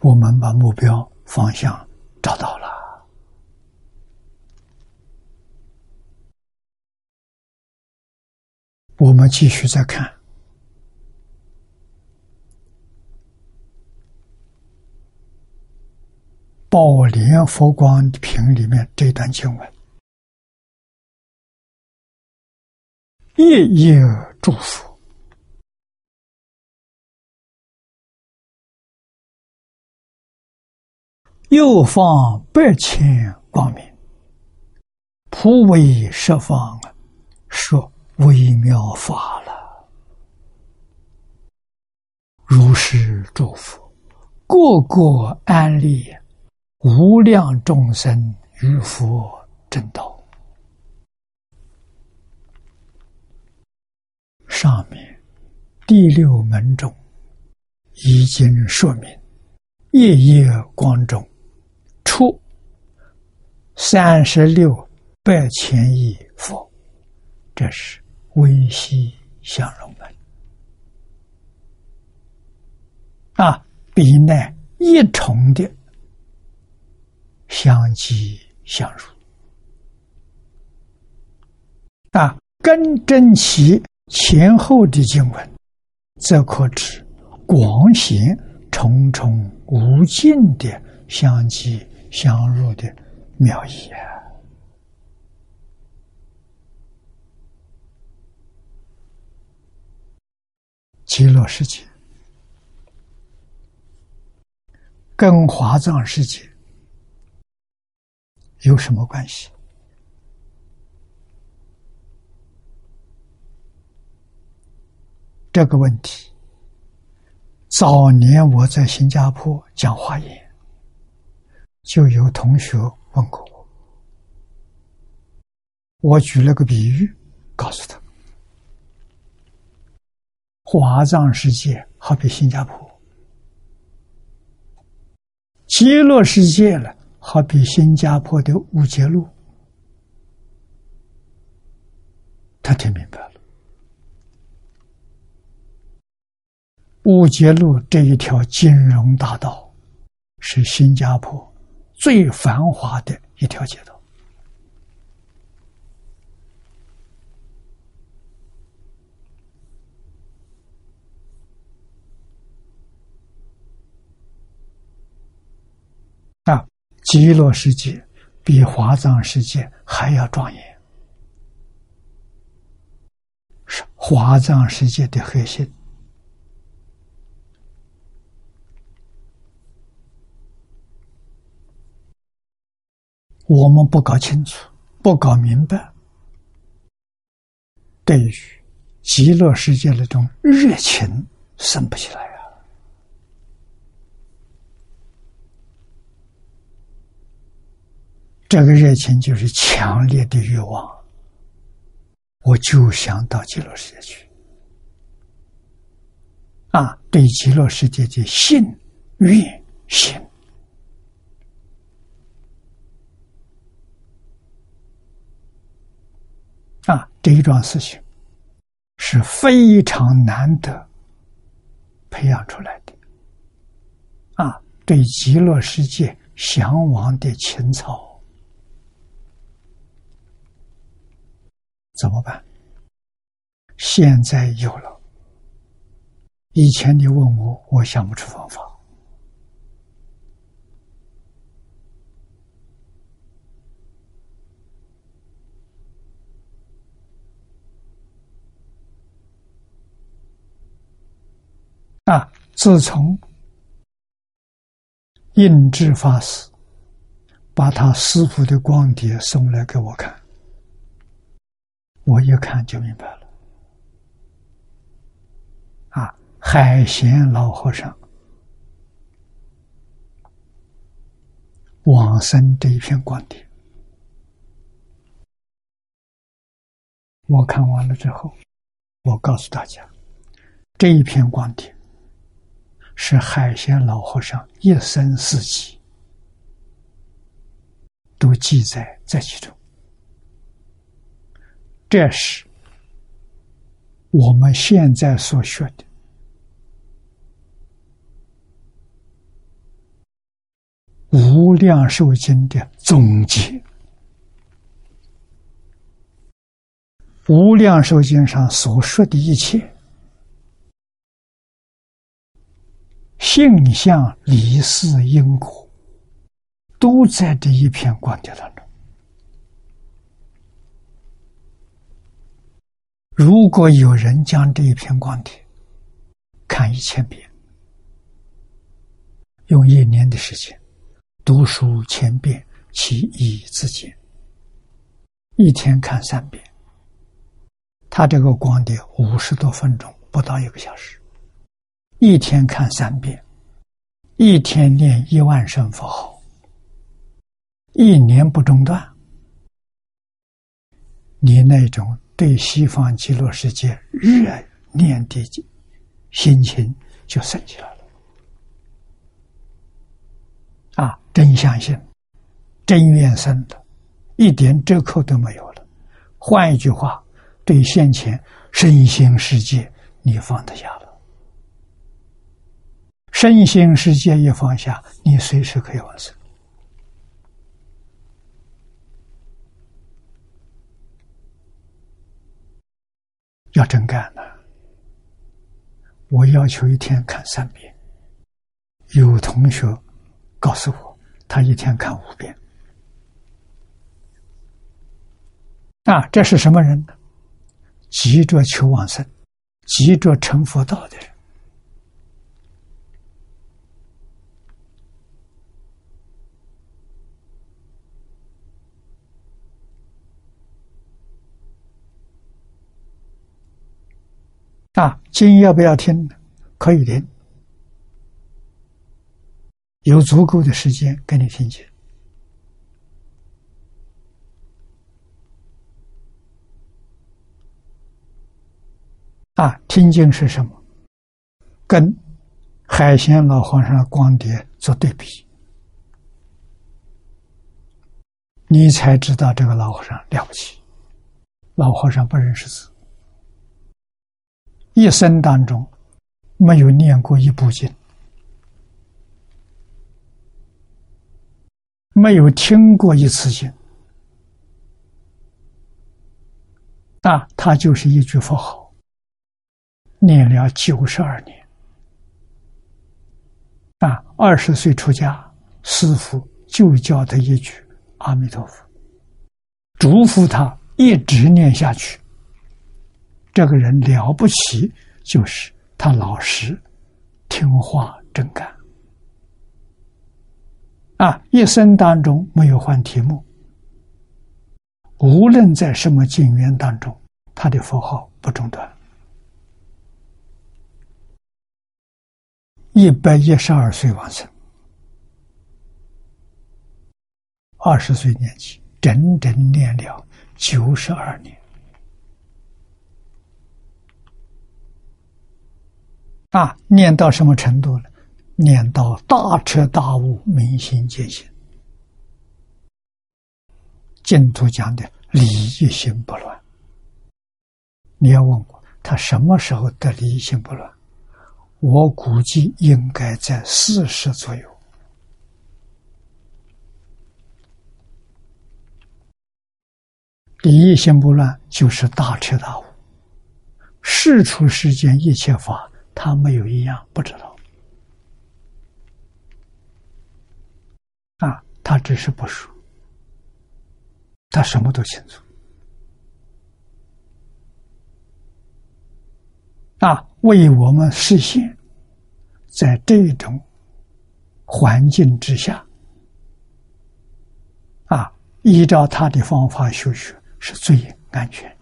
我们把目标方向找到了，我们继续再看《宝莲佛光瓶》里面这段经文：“夜夜祝福。”又放百千光明，普为十方说微妙法了。如是祝福，个个安利，无量众生与佛正道。上面第六门中已经说明，夜夜光中。出三十六百千亿佛，这是微细相融门啊，比那一重的相继相入啊，更正其前后的经文，则可知广显重重无尽的相继。相入的妙意啊！极乐世界跟华藏世界有什么关系？这个问题，早年我在新加坡讲华严。就有同学问过我，我举了个比喻，告诉他：华藏世界好比新加坡，极乐世界了好比新加坡的五节路。他听明白了，五节路这一条金融大道是新加坡。最繁华的一条街道啊！极乐世界比华藏世界还要庄严，是华藏世界的核心。我们不搞清楚，不搞明白，对于极乐世界那种热情生不起来啊！这个热情就是强烈的欲望，我就想到极乐世界去。啊，对极乐世界的信愿行啊，这一桩事情是非常难得培养出来的。啊，对极乐世界向往的情操，怎么办？现在有了。以前你问我，我想不出方法。啊，自从印智法师把他师傅的光碟送来给我看，我一看就明白了。啊。海贤老和尚往生这一篇光点，我看完了之后，我告诉大家，这一篇光点是海贤老和尚一生事迹都记载在其中，这是我们现在所学的。无量寿经的总结，无量寿经上所说的一切性相、理事、因果，都在这一篇观点当中。如果有人将这一篇观点看一千遍，用一年的时间。读书千遍，其义自见。一天看三遍，他这个光碟五十多分钟，不到一个小时。一天看三遍，一天念一万声佛号，一年不中断，你那种对西方极乐世界热念的心情就升起来了。啊，真相信，真愿生的，一点折扣都没有了。换一句话，对现前身心世界，你放得下了。身心世界一放下，你随时可以往生。要真干呢，我要求一天看三遍。有同学。告诉我，他一天看五遍。啊，这是什么人呢？急着求往生、急着成佛道的人。啊，经要不要听？可以听。有足够的时间跟你听经啊！听经是什么？跟海鲜老和尚的光碟做对比，你才知道这个老和尚了不起。老和尚不认识字，一生当中没有念过一部经。没有听过一次经，那他就是一句佛号，念了九十二年。啊，二十岁出家，师傅就教他一句阿弥陀佛，嘱咐他一直念下去。这个人了不起，就是他老实、听话、真干。啊，一生当中没有换题目，无论在什么境缘当中，他的佛号不中断。一百一十二岁往生，二十岁年纪，整整念了九十二年。啊，念到什么程度呢？念到大彻大悟、明心见性。净土讲的理一心不乱。你要问我，他什么时候得理一心不乱？我估计应该在四十左右。理一心不乱，就是大彻大悟。事出世间一切法。他没有一样不知道，啊，他只是不说，他什么都清楚，啊，为我们实现，在这种环境之下，啊，依照他的方法修学是最安全。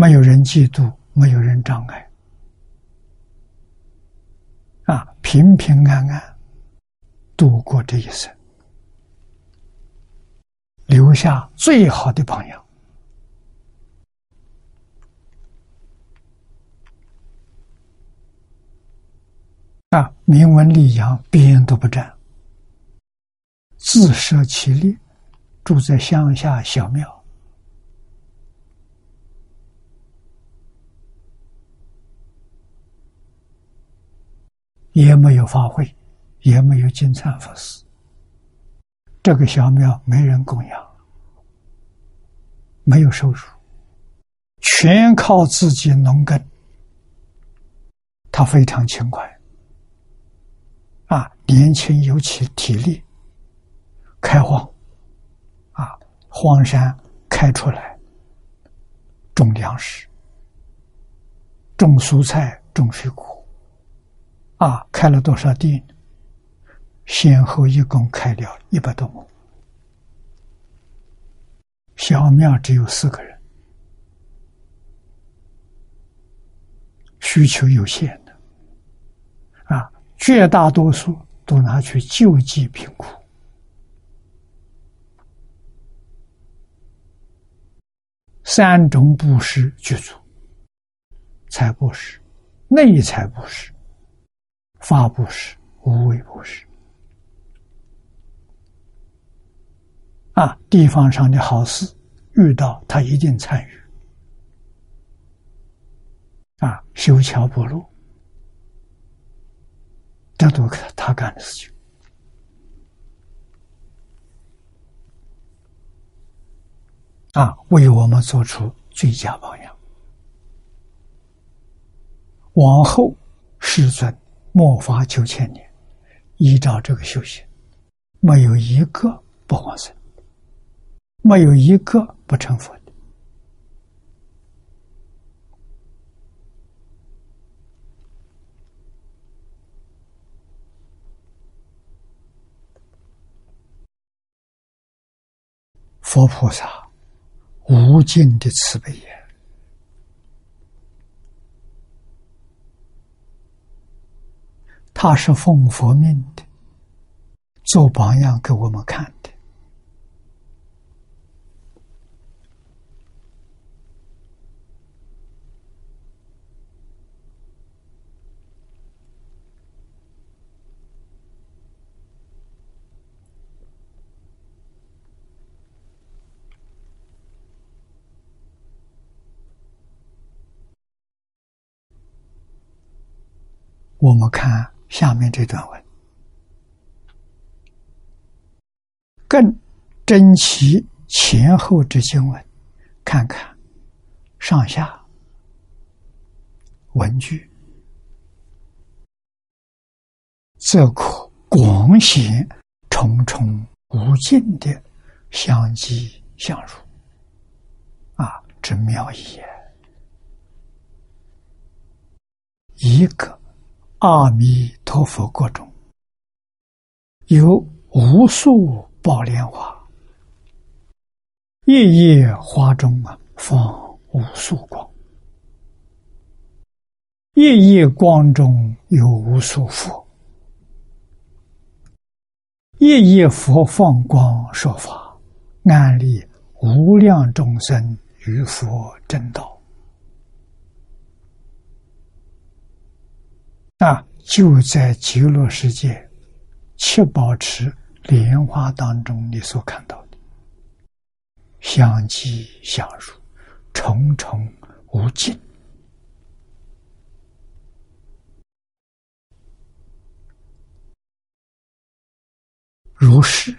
没有人嫉妒，没有人障碍，啊，平平安安度过这一生，留下最好的榜样。啊，名闻利养，边都不沾，自舍其力，住在乡下小庙。也没有法会，也没有金忏法师。这个小庙没人供养，没有收入，全靠自己农耕。他非常勤快，啊，年轻有起体力，开荒，啊，荒山开出来，种粮食，种蔬菜，种水果。啊，开了多少店？先后一共开了一百多亩。小庙只有四个人，需求有限的，啊，绝大多数都拿去救济贫苦。三种布施具足：财布施、内财布施。法布施、无为布施，啊，地方上的好事遇到他一定参与，啊，修桥补路，这都是他干的事情，啊，为我们做出最佳榜样，往后世尊。末法九千年，依照这个修行，没有一个不往生，没有一个不成佛的。佛菩萨无尽的慈悲也。他是奉佛命的，做榜样给我们看的。我们看。下面这段文，更珍惜前后之经文，看看上下文句，则可广显重重无尽的相继相入，啊，之妙也，一个。阿弥陀佛国中有无数宝莲花，夜夜花中啊放无数光，夜夜光中有无数佛，夜夜佛放光说法，安利无量众生于佛正道。啊，就在极乐世界七宝池莲花当中，你所看到的相继相入，重重无尽。如是，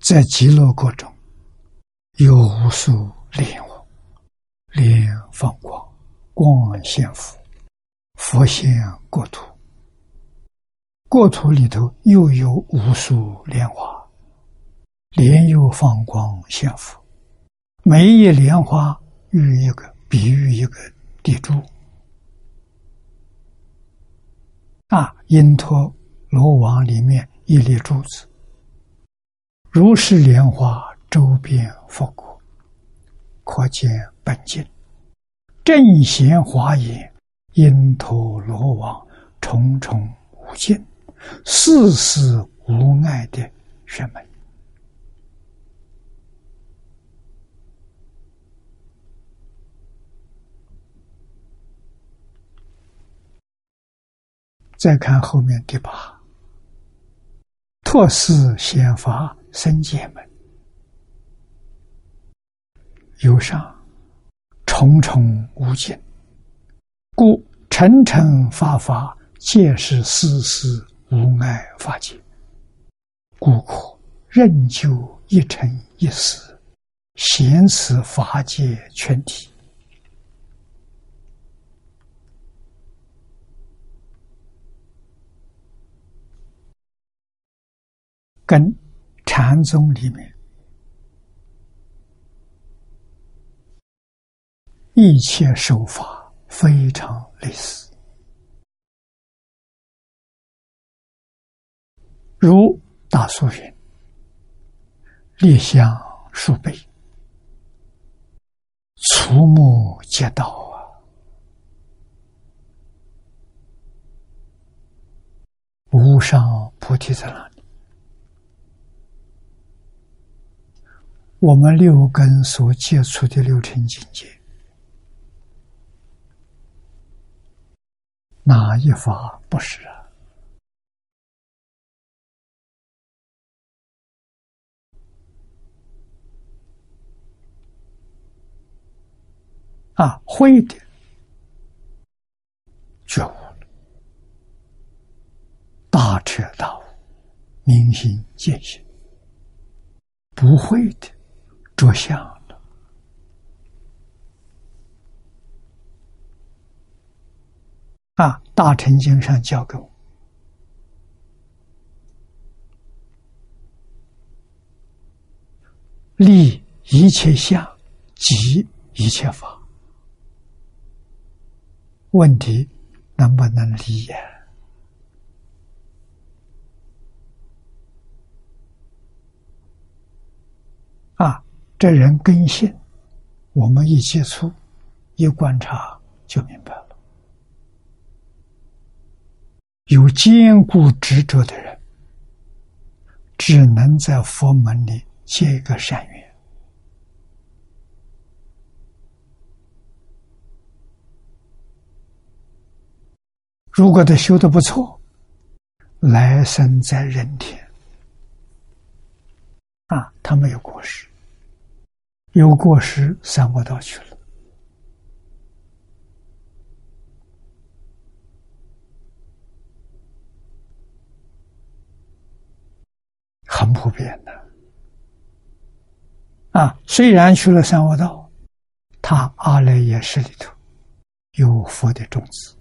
在极乐国中，有无数莲王，莲放光，光现佛，佛现国土。国土里头又有无数莲花，莲又放光现佛。每一莲花喻一个，比喻一个地主。啊，因陀罗网里面一粒珠子，如是莲花周边佛国，可见本经正贤华严，因陀罗网重重无尽，世事无碍的学门。再看后面第八，托寺显法生界门，有上重重无尽，故层层法法皆是丝丝无碍法界，故可任就一尘一世，显此法界全体。跟禅宗里面一切手法非常类似，如大素云：“列香数倍，触目皆道啊！无上菩提在哪里？”我们六根所接触的六尘境界，哪一法不是啊？啊，会的觉悟了，大彻大悟，明心见性；不会的。着相了啊！大乘经上教给我，立一切相，即一切法。问题能不能立呀？啊！这人根性，我们一接触、一观察就明白了。有坚固执着的人，只能在佛门里结一个善缘。如果他修的不错，来生在人天，啊，他没有过失。有过失，三恶道去了，很普遍的。啊，虽然去了三恶道，他阿赖耶识里头有佛的种子，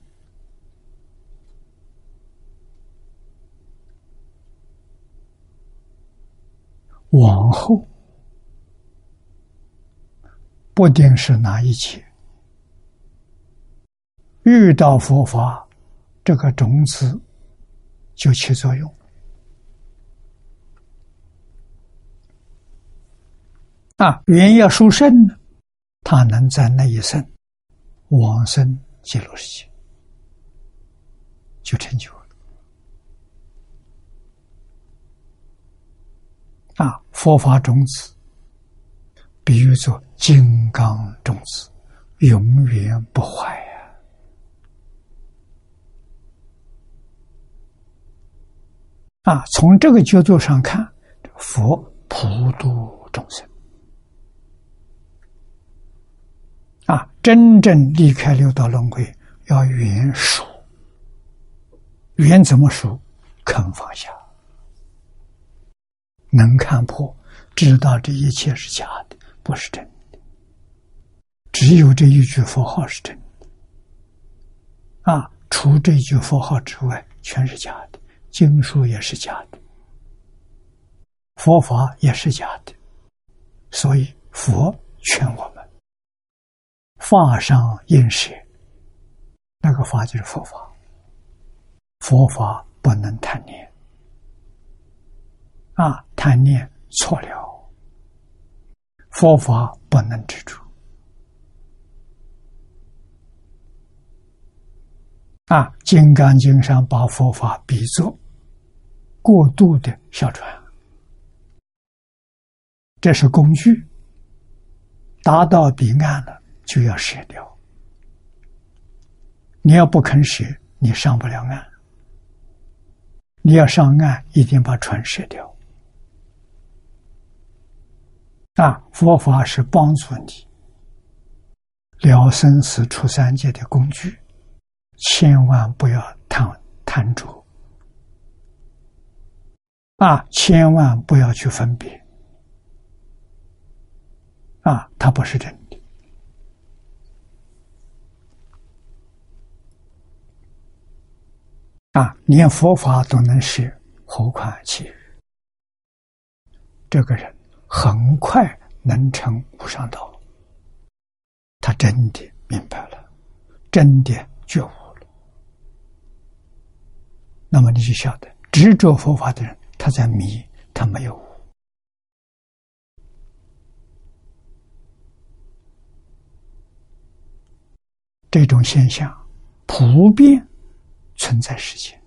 往后。不定是哪一切，遇到佛法，这个种子就起作用。啊，原要殊胜呢，他能在那一生往生极乐世界。就成就了。啊，佛法种子，比喻说金刚种子，永远不坏呀！啊，从这个角度上看，佛普度众生。啊，真正离开六道轮回，要圆熟。圆怎么熟？肯放下，能看破，知道这一切是假的，不是真的。只有这一句佛号是真的。啊，除这一句佛号之外，全是假的，经书也是假的，佛法也是假的。所以佛劝我们。法上应舍，那个法就是佛法。佛法不能贪念，啊，贪念错了。佛法不能执着，啊，《金刚经》上把佛法比作过度的小船，这是工具，达到彼岸了。就要舍掉，你要不肯舍，你上不了岸。你要上岸，一定把船舍掉。啊，佛法是帮助你了生死出三界的工具，千万不要贪贪着。啊，千万不要去分别。啊，它不是真的。啊，连佛法都能学，何况其？这个人很快能成无上道。他真的明白了，真的觉悟了。那么你就晓得，执着佛法的人，他在迷，他没有悟。这种现象普遍。存在世间，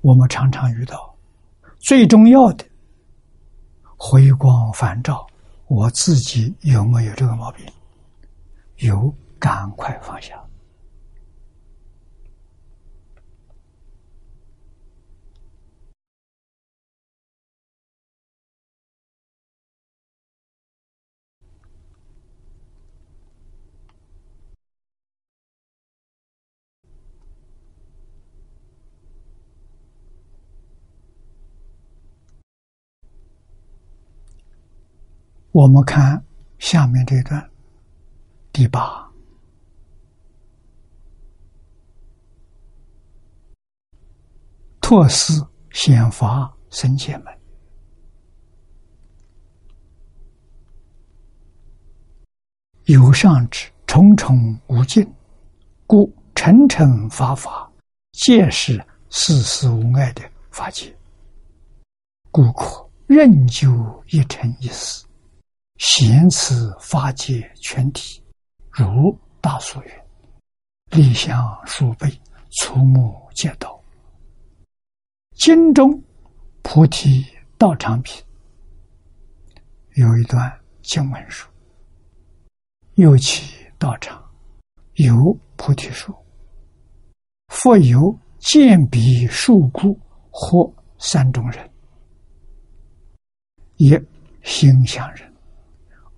我们常常遇到最重要的回光返照。我自己有没有这个毛病？有，赶快放下。我们看下面这段，第八，托斯显法神界门，有上之重重无尽，故沉沉法法，皆是世事无碍的法界，故可任就一尘一死。显此法界全体，如大所云，立相数倍，触目皆道。经中菩提道场品有一段经文说：“又其道场，有菩提树，复有见彼树故，或三种人：一心相人。”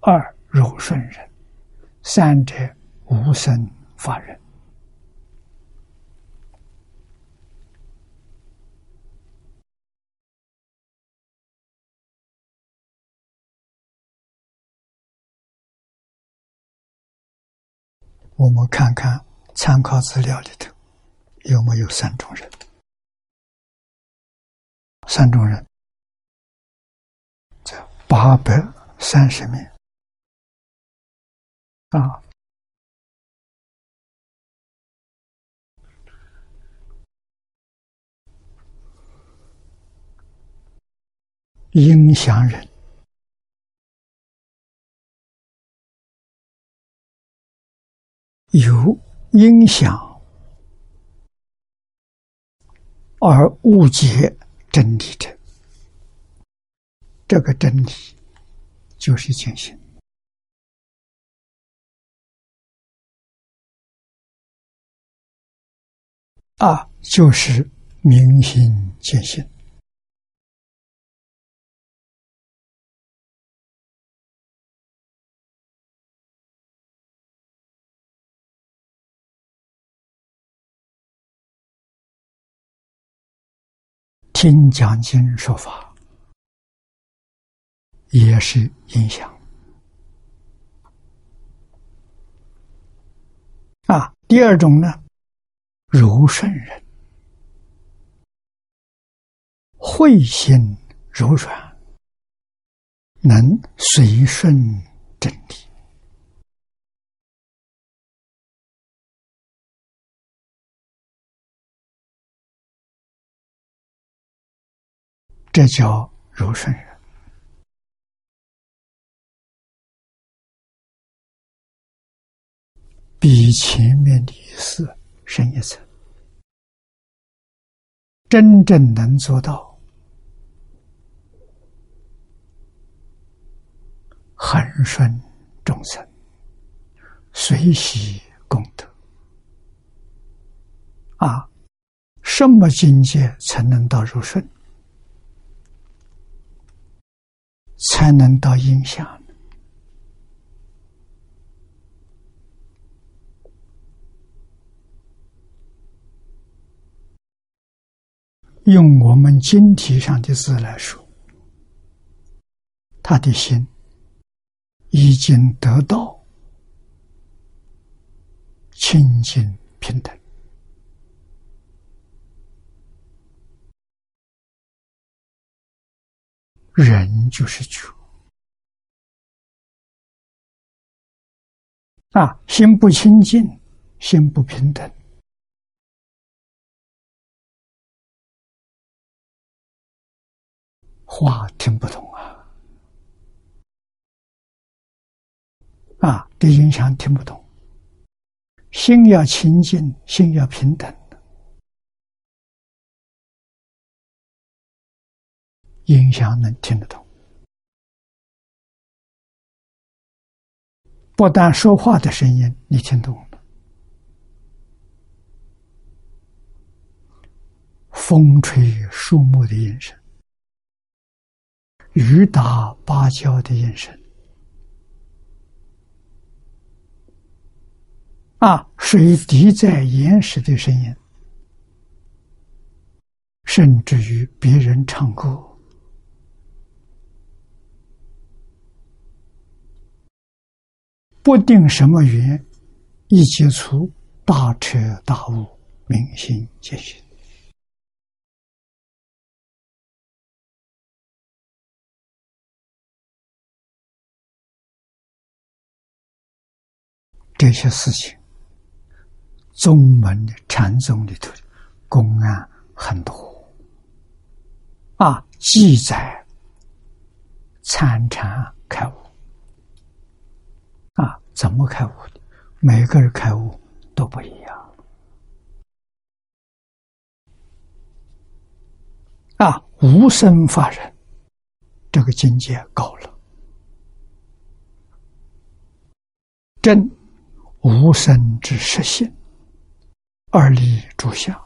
二柔顺人，三者无生法人。我们看看参考资料里头有没有三种人？三种人在八百三十名。啊！影响人有影响而误解真理者，这个真理就是见性啊，就是明心见性。听讲经说法也是影响啊。第二种呢，柔顺人，慧心柔软，能随顺真理。这叫柔顺人，比前面的意思深一层。真正能做到恒顺众生，随喜功德啊！什么境界才能到入顺？才能到影响。用我们经题上的字来说，他的心已经得到清净平等。人就是主啊，心不清净，心不平等，话听不懂啊！啊，对音响听不懂。心要清净，心要平等。音响能听得懂，不但说话的声音你听懂了，风吹树木的音声，雨打芭蕉的音声，啊，水滴在岩石的声音，甚至于别人唱歌。不定什么缘，一接触大彻大悟，明心见性。这些事情，宗门的禅宗里头公案很多啊，记载参禅开悟。啊，怎么开悟的？每个人开悟都不一样。啊，无生法人，这个境界高了。真无生之实性，二立诸相，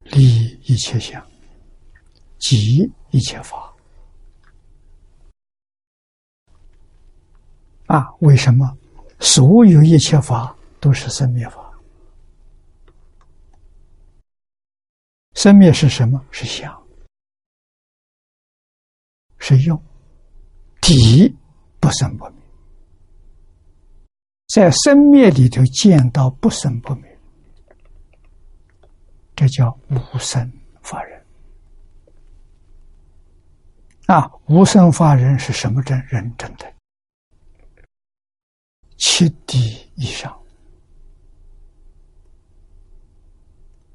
立一切相，即一切法。啊，为什么所有一切法都是生灭法？生灭是什么？是相，是用，体不生不灭，在生灭里头见到不生不灭，这叫无生法人。啊，无生法人是什么真人真的？七地以上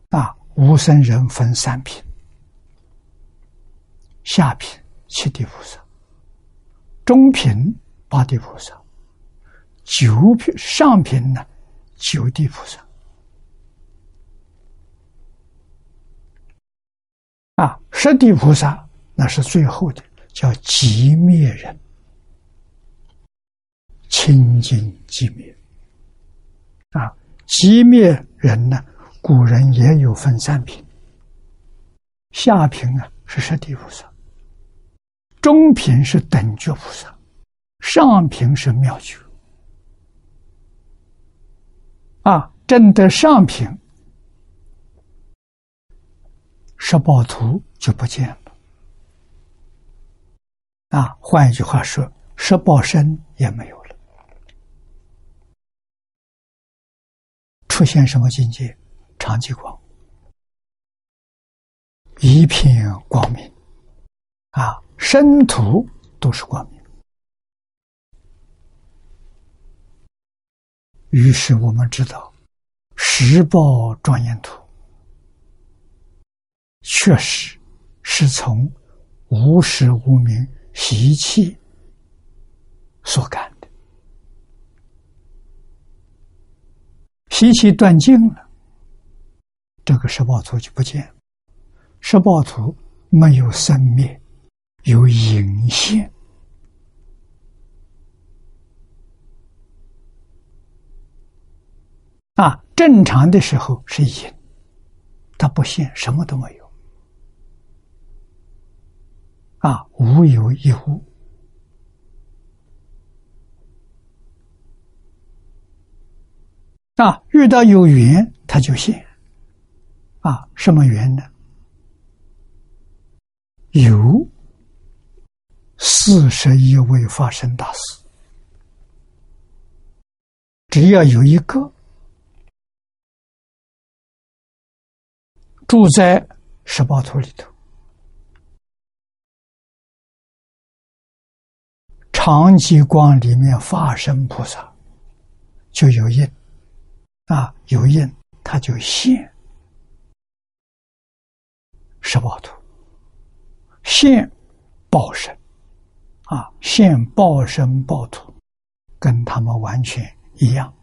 啊，无生人分三品：下品七地菩萨，中品八地菩萨，九品上品呢九地菩萨啊。十地菩萨那是最后的，叫极灭人，清净寂灭。啊，极灭人呢，古人也有分三品，下品啊是十地菩萨，中品是等觉菩萨，上品是妙觉。啊，正得上品。十宝图就不见了，啊，换一句话说，十宝身也没有了，出现什么境界？长极光，一片光明，啊，身土都是光明。于是我们知道，十报庄严图。确实是从无始无明习气所感的，习气断尽了，这个十报图就不见了。十报图没有生灭，有隐现啊。正常的时候是隐，它不现，什么都没有。啊，无有一物啊，遇到有缘他就现啊，什么缘呢？有四十一位发生大事，只要有一个住在十八图里头。长吉光里面化身菩萨就有印啊，有印他就现十八图，现报身啊，现报身报土，跟他们完全一样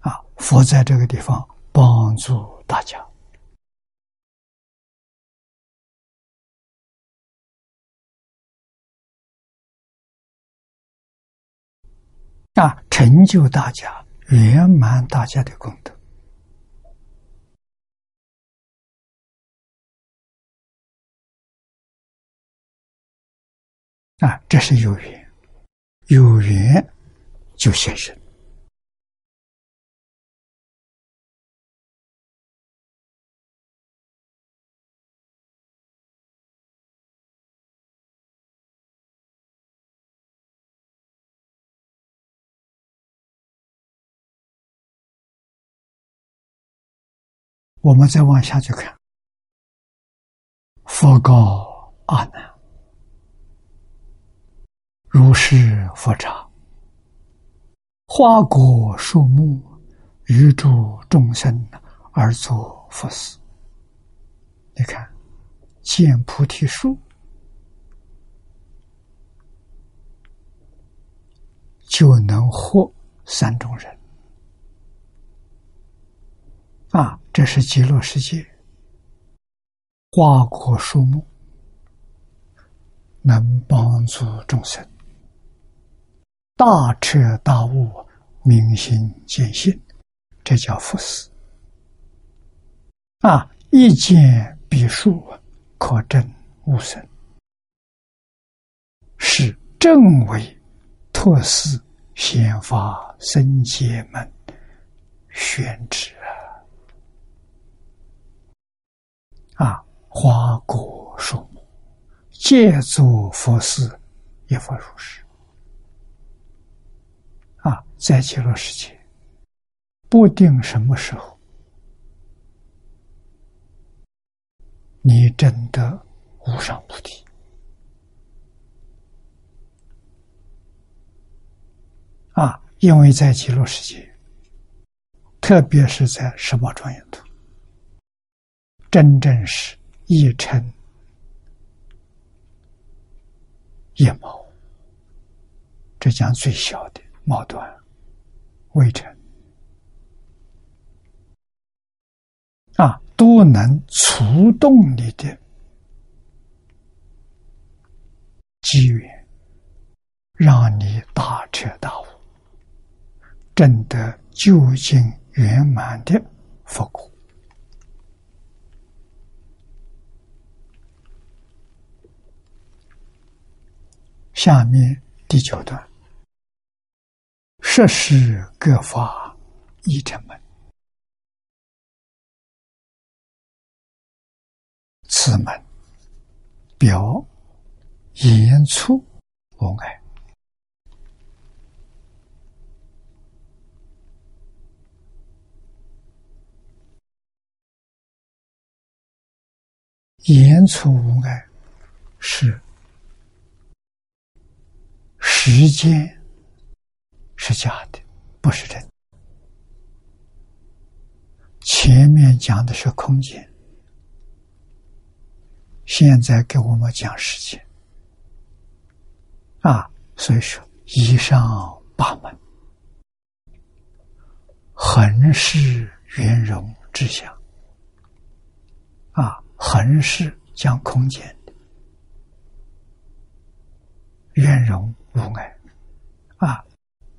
啊。佛在这个地方帮助大家。啊，成就大家，圆满大家的功德。啊，这是有缘，有缘就现身。我们再往下去看，佛告阿难：“如是佛刹，花果树木，与诸众生而作佛事。你看，见菩提树，就能获三种人。”啊，这是极乐世界，花果树木能帮助众生，大彻大悟，明心见性，这叫佛事。啊，一见彼树，可证无生，是正为托施显发生解门宣旨。啊，花果树木，借作佛寺，也佛如是。啊，在极乐世界，不定什么时候，你真的无上菩提。啊，因为在极乐世界，特别是在十八庄严图。真正是一尘一毛，这讲最小的毛端微尘啊，都能触动你的机缘，让你大彻大悟，证得究竟圆满的佛果。下面第九段，设施各法一成门，此门表言出无碍，言出无碍是。时间是假的，不是真。前面讲的是空间，现在给我们讲时间。啊，所以说，以上八门，横是圆融之相。啊，横是讲空间的，圆融。无碍啊，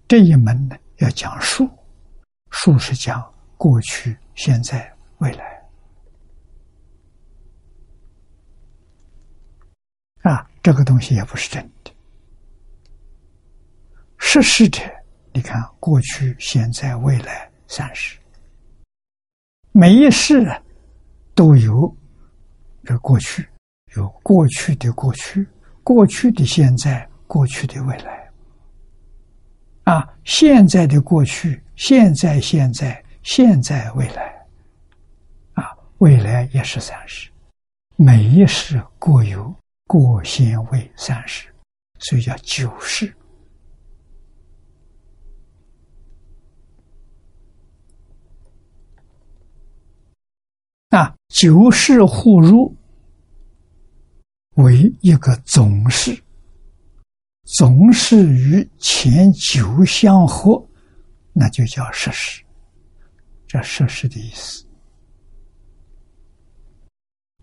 这一门呢要讲数，数是讲过去、现在、未来啊，这个东西也不是真的。实事者，你看过去、现在、未来三世，每一世都有这过去，有过去的过去，过去的现在。过去的未来，啊，现在的过去，现在现在现在未来，啊，未来也是三世，每一世各有过先未三世，所以叫九世。啊，九世互入为一个总是。总是与前九相合，那就叫摄事。这摄事的意思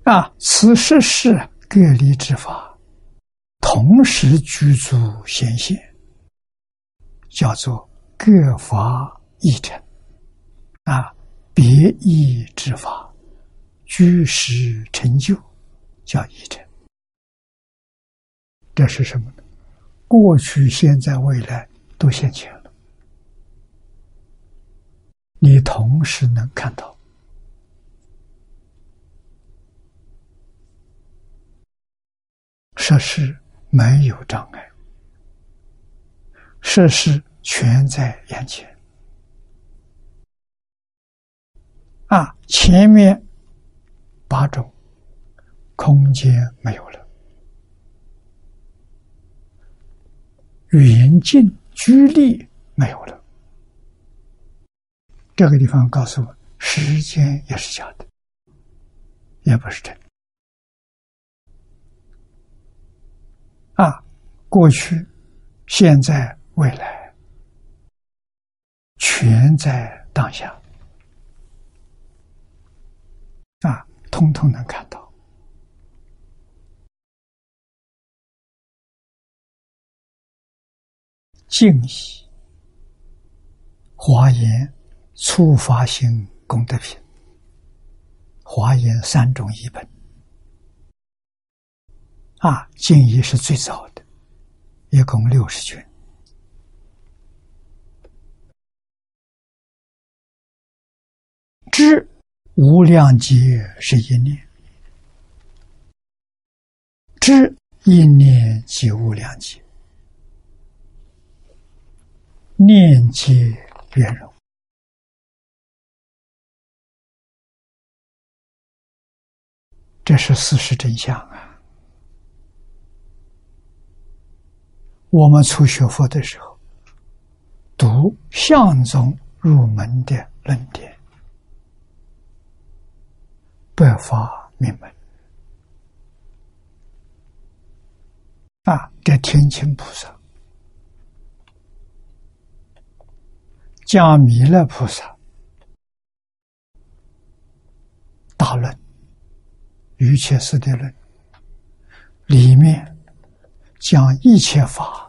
啊，此摄事各离之法，同时居住显现，叫做各法一成啊，别异之法，居时成就，叫一成。这是什么呢？过去、现在、未来都现前了，你同时能看到，设施没有障碍，设施全在眼前。啊，前面八种空间没有了。远近距离没有了，这个地方告诉我，时间也是假的，也不是真的。啊，过去、现在、未来，全在当下，啊，通通能看到。敬意华严初发行功德品，华严三种译本啊，敬意是最早的，一共六十卷。知无量劫是一念，知一念即无量劫。念皆圆融，这是事实真相啊！我们初学佛的时候，读相宗入门的论点，百发明门啊，这天亲菩萨。将弥勒菩萨、大论》《瑜伽师地论》里面将一切法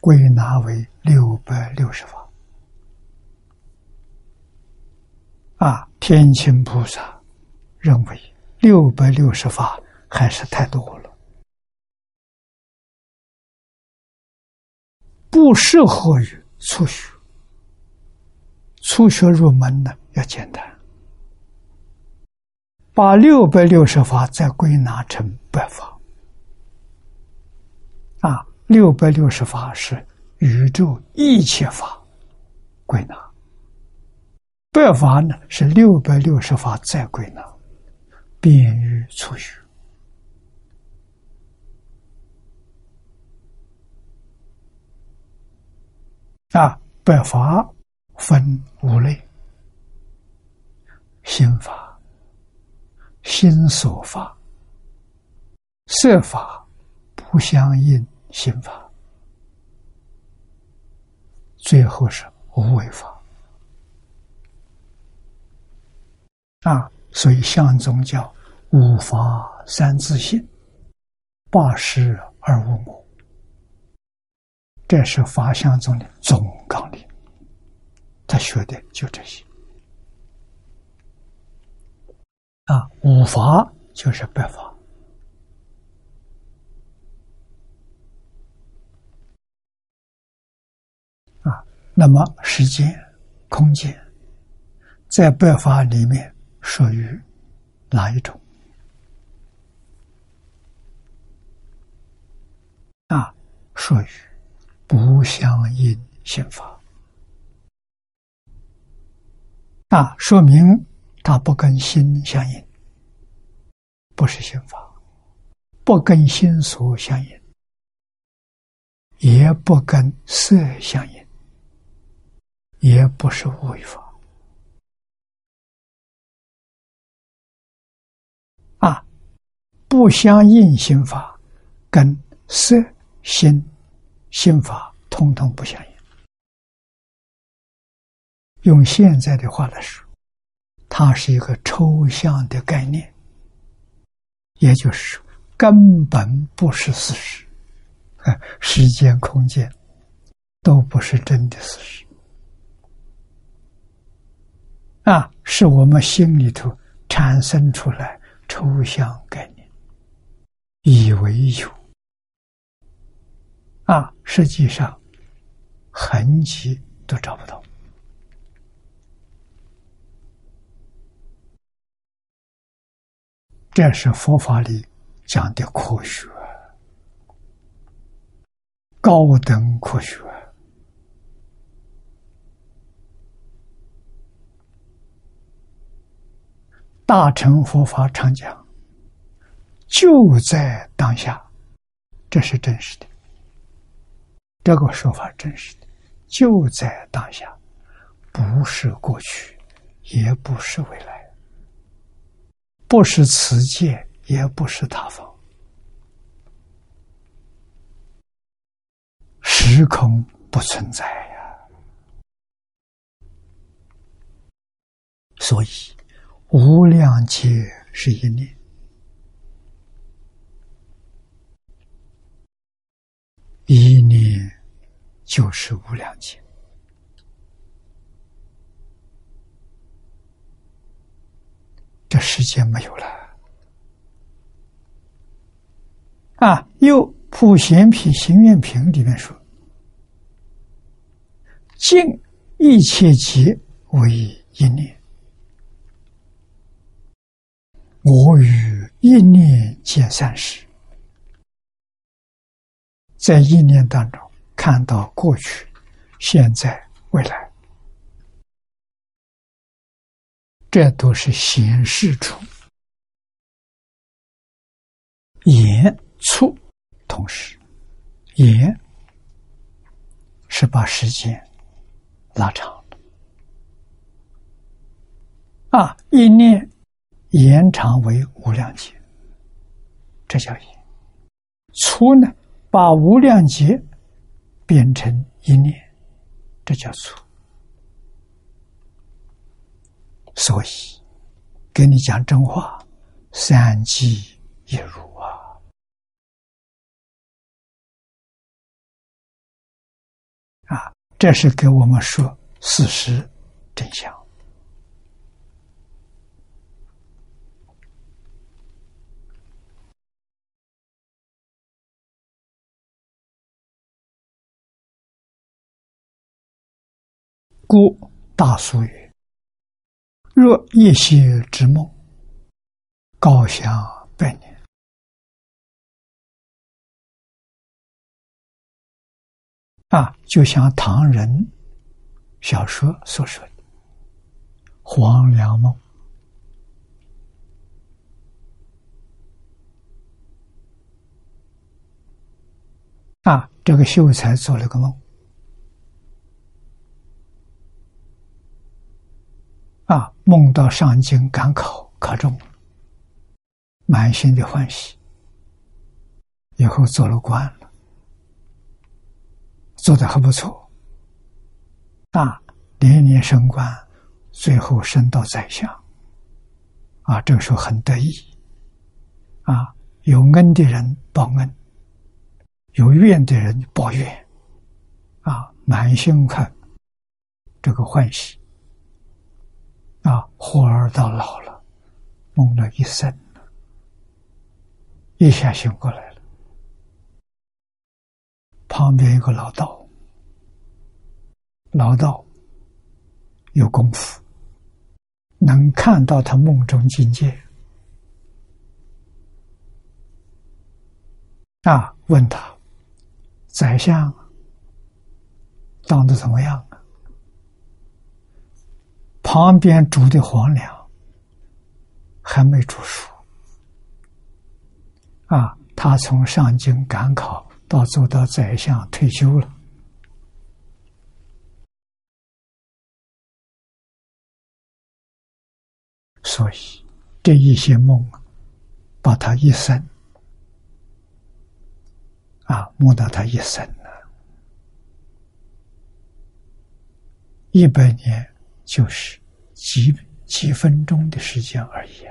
归纳为六百六十法。啊，天亲菩萨认为六百六十法还是太多了，不适合于初学。初学入门呢，要简单，把六百六十法再归纳成百法。啊，六百六十法是宇宙一切法归纳。百法呢是六百六十法再归纳，便于初学。啊，百法分五类：心法、心所法、色法不相应心法，最后是无为法。啊，所以相宗教五法三自性，八识而无我，这是法相宗的总纲领。他学的就这些。啊，五法就是百法。啊，那么时间、空间，在百法里面。属于哪一种？啊，属于不相应心法。啊，说明它不跟心相应，不是心法；不跟心所相应，也不跟色相应，也不是无为法。啊，不相应心法，跟色心心法通通不相应。用现在的话来说，它是一个抽象的概念，也就是说，根本不是事实。时间、空间都不是真的事实。啊，是我们心里头产生出来。抽象概念，以为有啊，实际上痕迹都找不到。这是佛法里讲的科学，高等科学。大乘佛法常讲，就在当下，这是真实的。这个说法真实的，就在当下，不是过去，也不是未来，不是此界，也不是他方，时空不存在呀，所以。无量劫是一念，一念就是无量劫。这世界没有了啊！又《普贤品行愿品》里面说：“尽一切劫为一念。”我与一念见善时，在一念当中看到过去、现在、未来，这都是显示出言促同时，言是把时间拉长啊，一念。延长为无量劫，这叫延；粗呢，把无量劫变成一念，这叫粗。所以，给你讲真话，三机一如啊！啊，这是给我们说事实真相。故大俗语：“若一夕之梦，高香百年。”啊，就像唐人小说所说的“黄粱梦”。啊，这个秀才做了个梦。啊，梦到上京赶考，考中了，满心的欢喜。以后做了官了，做的还不错。啊，年年升官，最后升到宰相。啊，这个时候很得意。啊，有恩的人报恩，有怨的人报怨。啊，满心快，这个欢喜。啊，活儿到老了，梦了一生，一下醒过来了。旁边有个老道，老道有功夫，能看到他梦中境界。啊，问他，宰相当的怎么样？旁边煮的黄粱还没煮熟啊！他从上京赶考到做到宰相退休了，所以这一些梦啊把他一生啊，梦到他一生了，一百年就是。几几分钟的时间而已，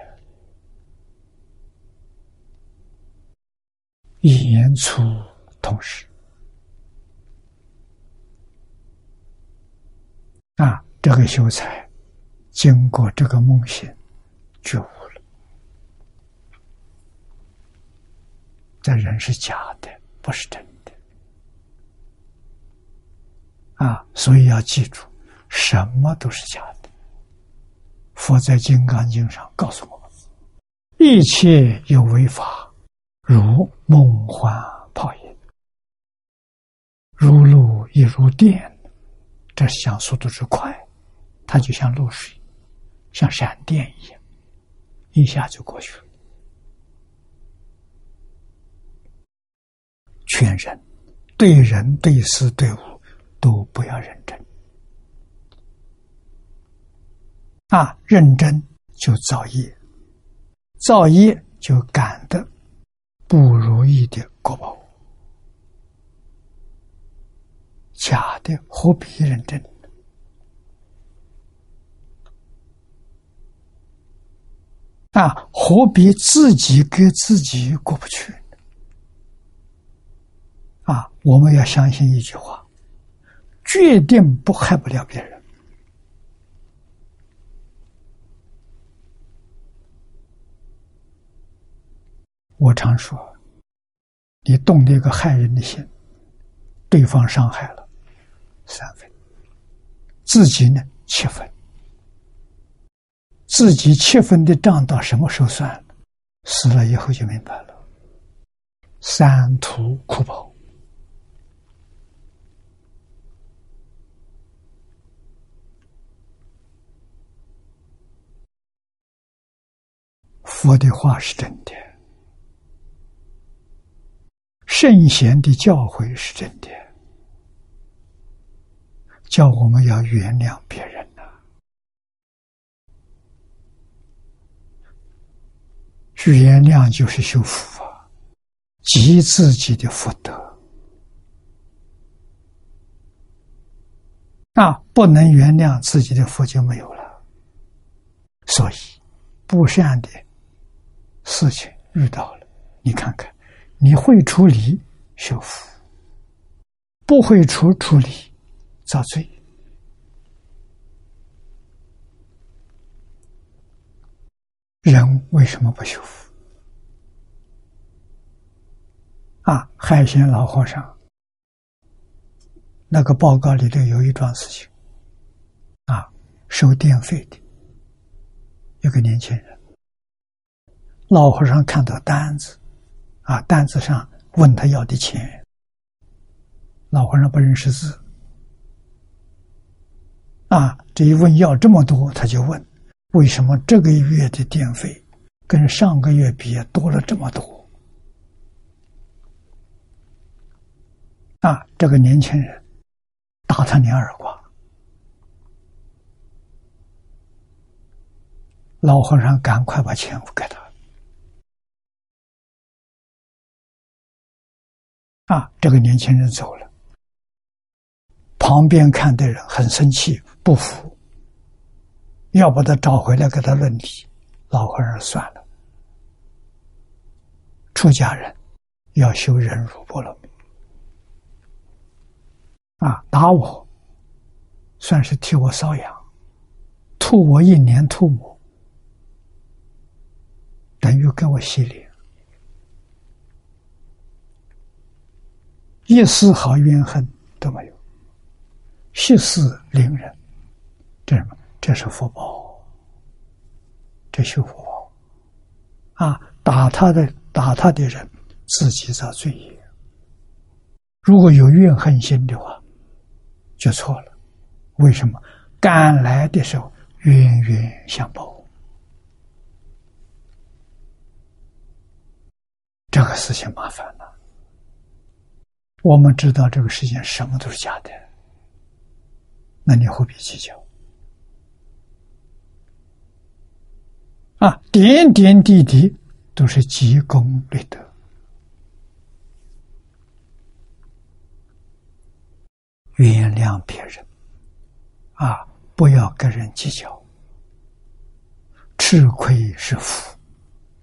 一言出同时啊，这个秀才经过这个梦醒觉悟了，这人是假的，不是真的啊，所以要记住，什么都是假的。佛在《金刚经》上告诉我们：一切有为法，如梦幻泡影，如露亦如电。这想速度之快，它就像露水，像闪电一样，一下就过去了。劝人对人对事对物都不要认真。啊，认真就造业，造业就感得不如意的果报。假的何必认真？啊，何必自己跟自己过不去？啊，我们要相信一句话：决定不害不了别人。我常说，你动了一个害人的心，对方伤害了三分，自己呢七分，自己七分的账到什么时候算？死了以后就明白了，三途苦报。佛的话是真的。圣贤的教诲是真的，叫我们要原谅别人呐。原谅就是修福啊，积自己的福德。那，不能原谅自己的福就没有了。所以，不善的事情遇到了，你看看，你会处理修复，不会处处理遭罪。人为什么不修复？啊，海鲜老和尚那个报告里头有一桩事情，啊，收电费的。一个年轻人，老和尚看到单子，啊，单子上问他要的钱，老和尚不认识字，啊，这一问要这么多，他就问，为什么这个月的电费跟上个月比多了这么多？啊，这个年轻人打他两耳光。老和尚赶快把钱付给他。啊，这个年轻人走了，旁边看的人很生气，不服，要把他找回来给他论理。老和尚算了，出家人要修忍辱波罗蜜。啊，打我，算是替我瘙痒，吐我一年吐沫。等于给我洗脸，一丝毫怨恨都没有，息事宁人，这什么？这是福报，这修福报啊！打他的打他的人，自己遭罪业。如果有怨恨心的话，就错了。为什么？赶来的时候冤冤相报。这个事情麻烦了。我们知道这个世界什么都是假的，那你何必计较？啊，点点滴滴都是积功累德，原谅别人，啊，不要跟人计较，吃亏是福，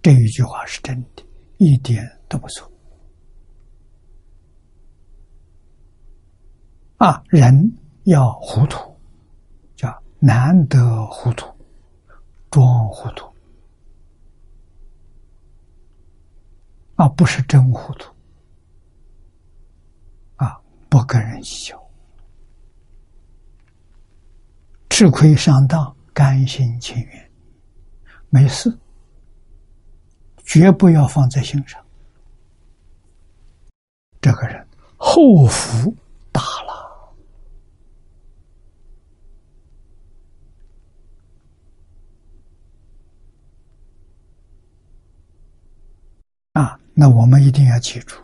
这一句话是真的。一点都不错。啊！人要糊涂，叫难得糊涂，装糊涂啊，不是真糊涂啊！不跟人计较，吃亏上当，甘心情愿，没事。绝不要放在心上，这个人后福大了啊！那我们一定要记住，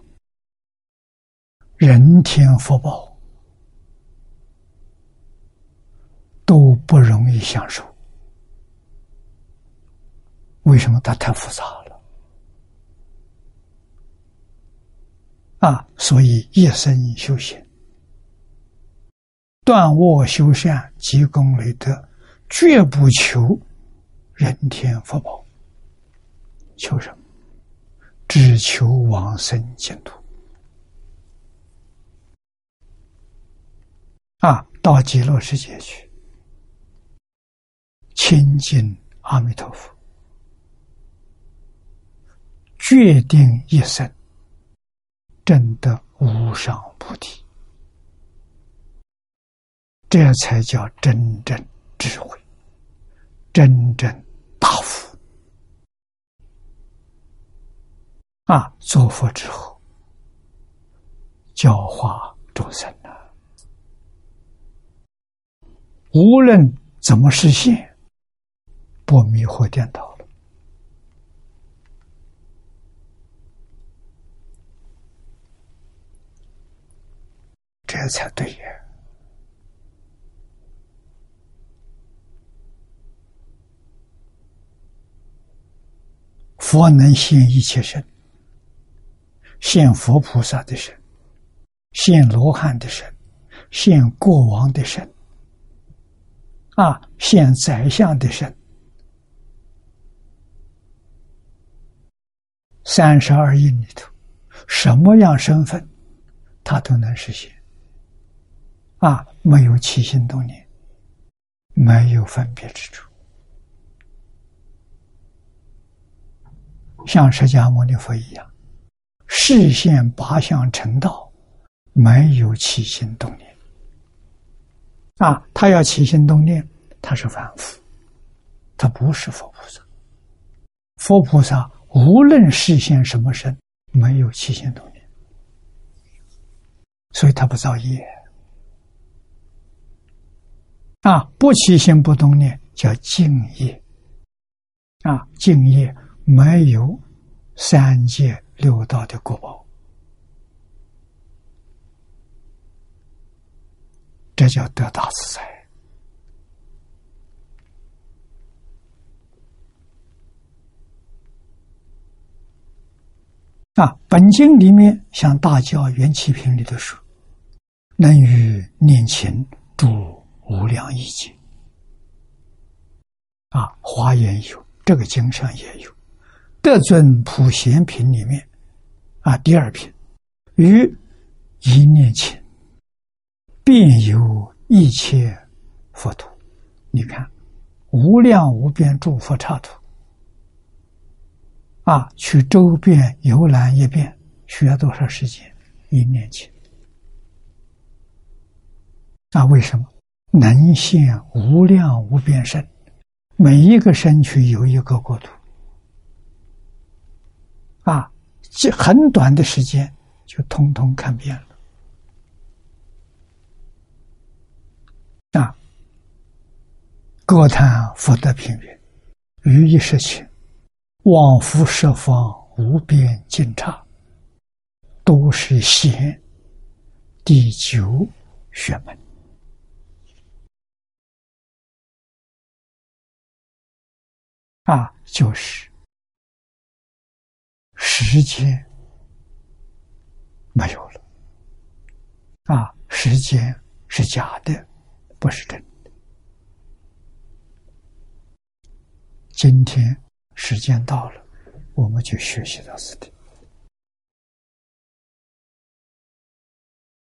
人天福报都不容易享受，为什么？它太复杂了。啊，所以一生修行，断卧修善，积功累德，绝不求人天福报，求什么？只求往生净土。啊，到极乐世界去，亲近阿弥陀佛，决定一生。真的无上菩提，这才叫真正智慧，真正大福啊！做佛之后，教化众生啊，无论怎么实现，不迷惑颠倒。这才对呀！佛能现一切身，现佛菩萨的身，现罗汉的身，现国王的身，啊，现宰相的身，三十二应里头，什么样身份，他都能实现。啊，没有起心动念，没有分别之处，像释迦牟尼佛一样，视现八相成道，没有起心动念。啊，他要起心动念，他是凡夫，他不是佛菩萨。佛菩萨无论实现什么身，没有起心动念，所以他不造业。啊，不起心不动念叫敬业。啊，敬业没有三界六道的果报，这叫得大自在。啊，本经里面像大教缘起品里的说，能与念情诸无量意境。啊，华严有，这个经上也有，德尊普贤品里面，啊，第二品，于一念情，便有一切佛土。你看，无量无边诸佛刹土。啊，去周边游览一遍，需要多少时间？一念前。那为什么能现无量无边身？每一个身躯有一个国土。啊，这很短的时间就通通看遍了。啊，歌叹福德平原，于一时情。往复十方无边尽刹，都是现第九学门啊，就是时间没有了啊，时间是假的，不是真的。今天。时间到了，我们就学习到此地。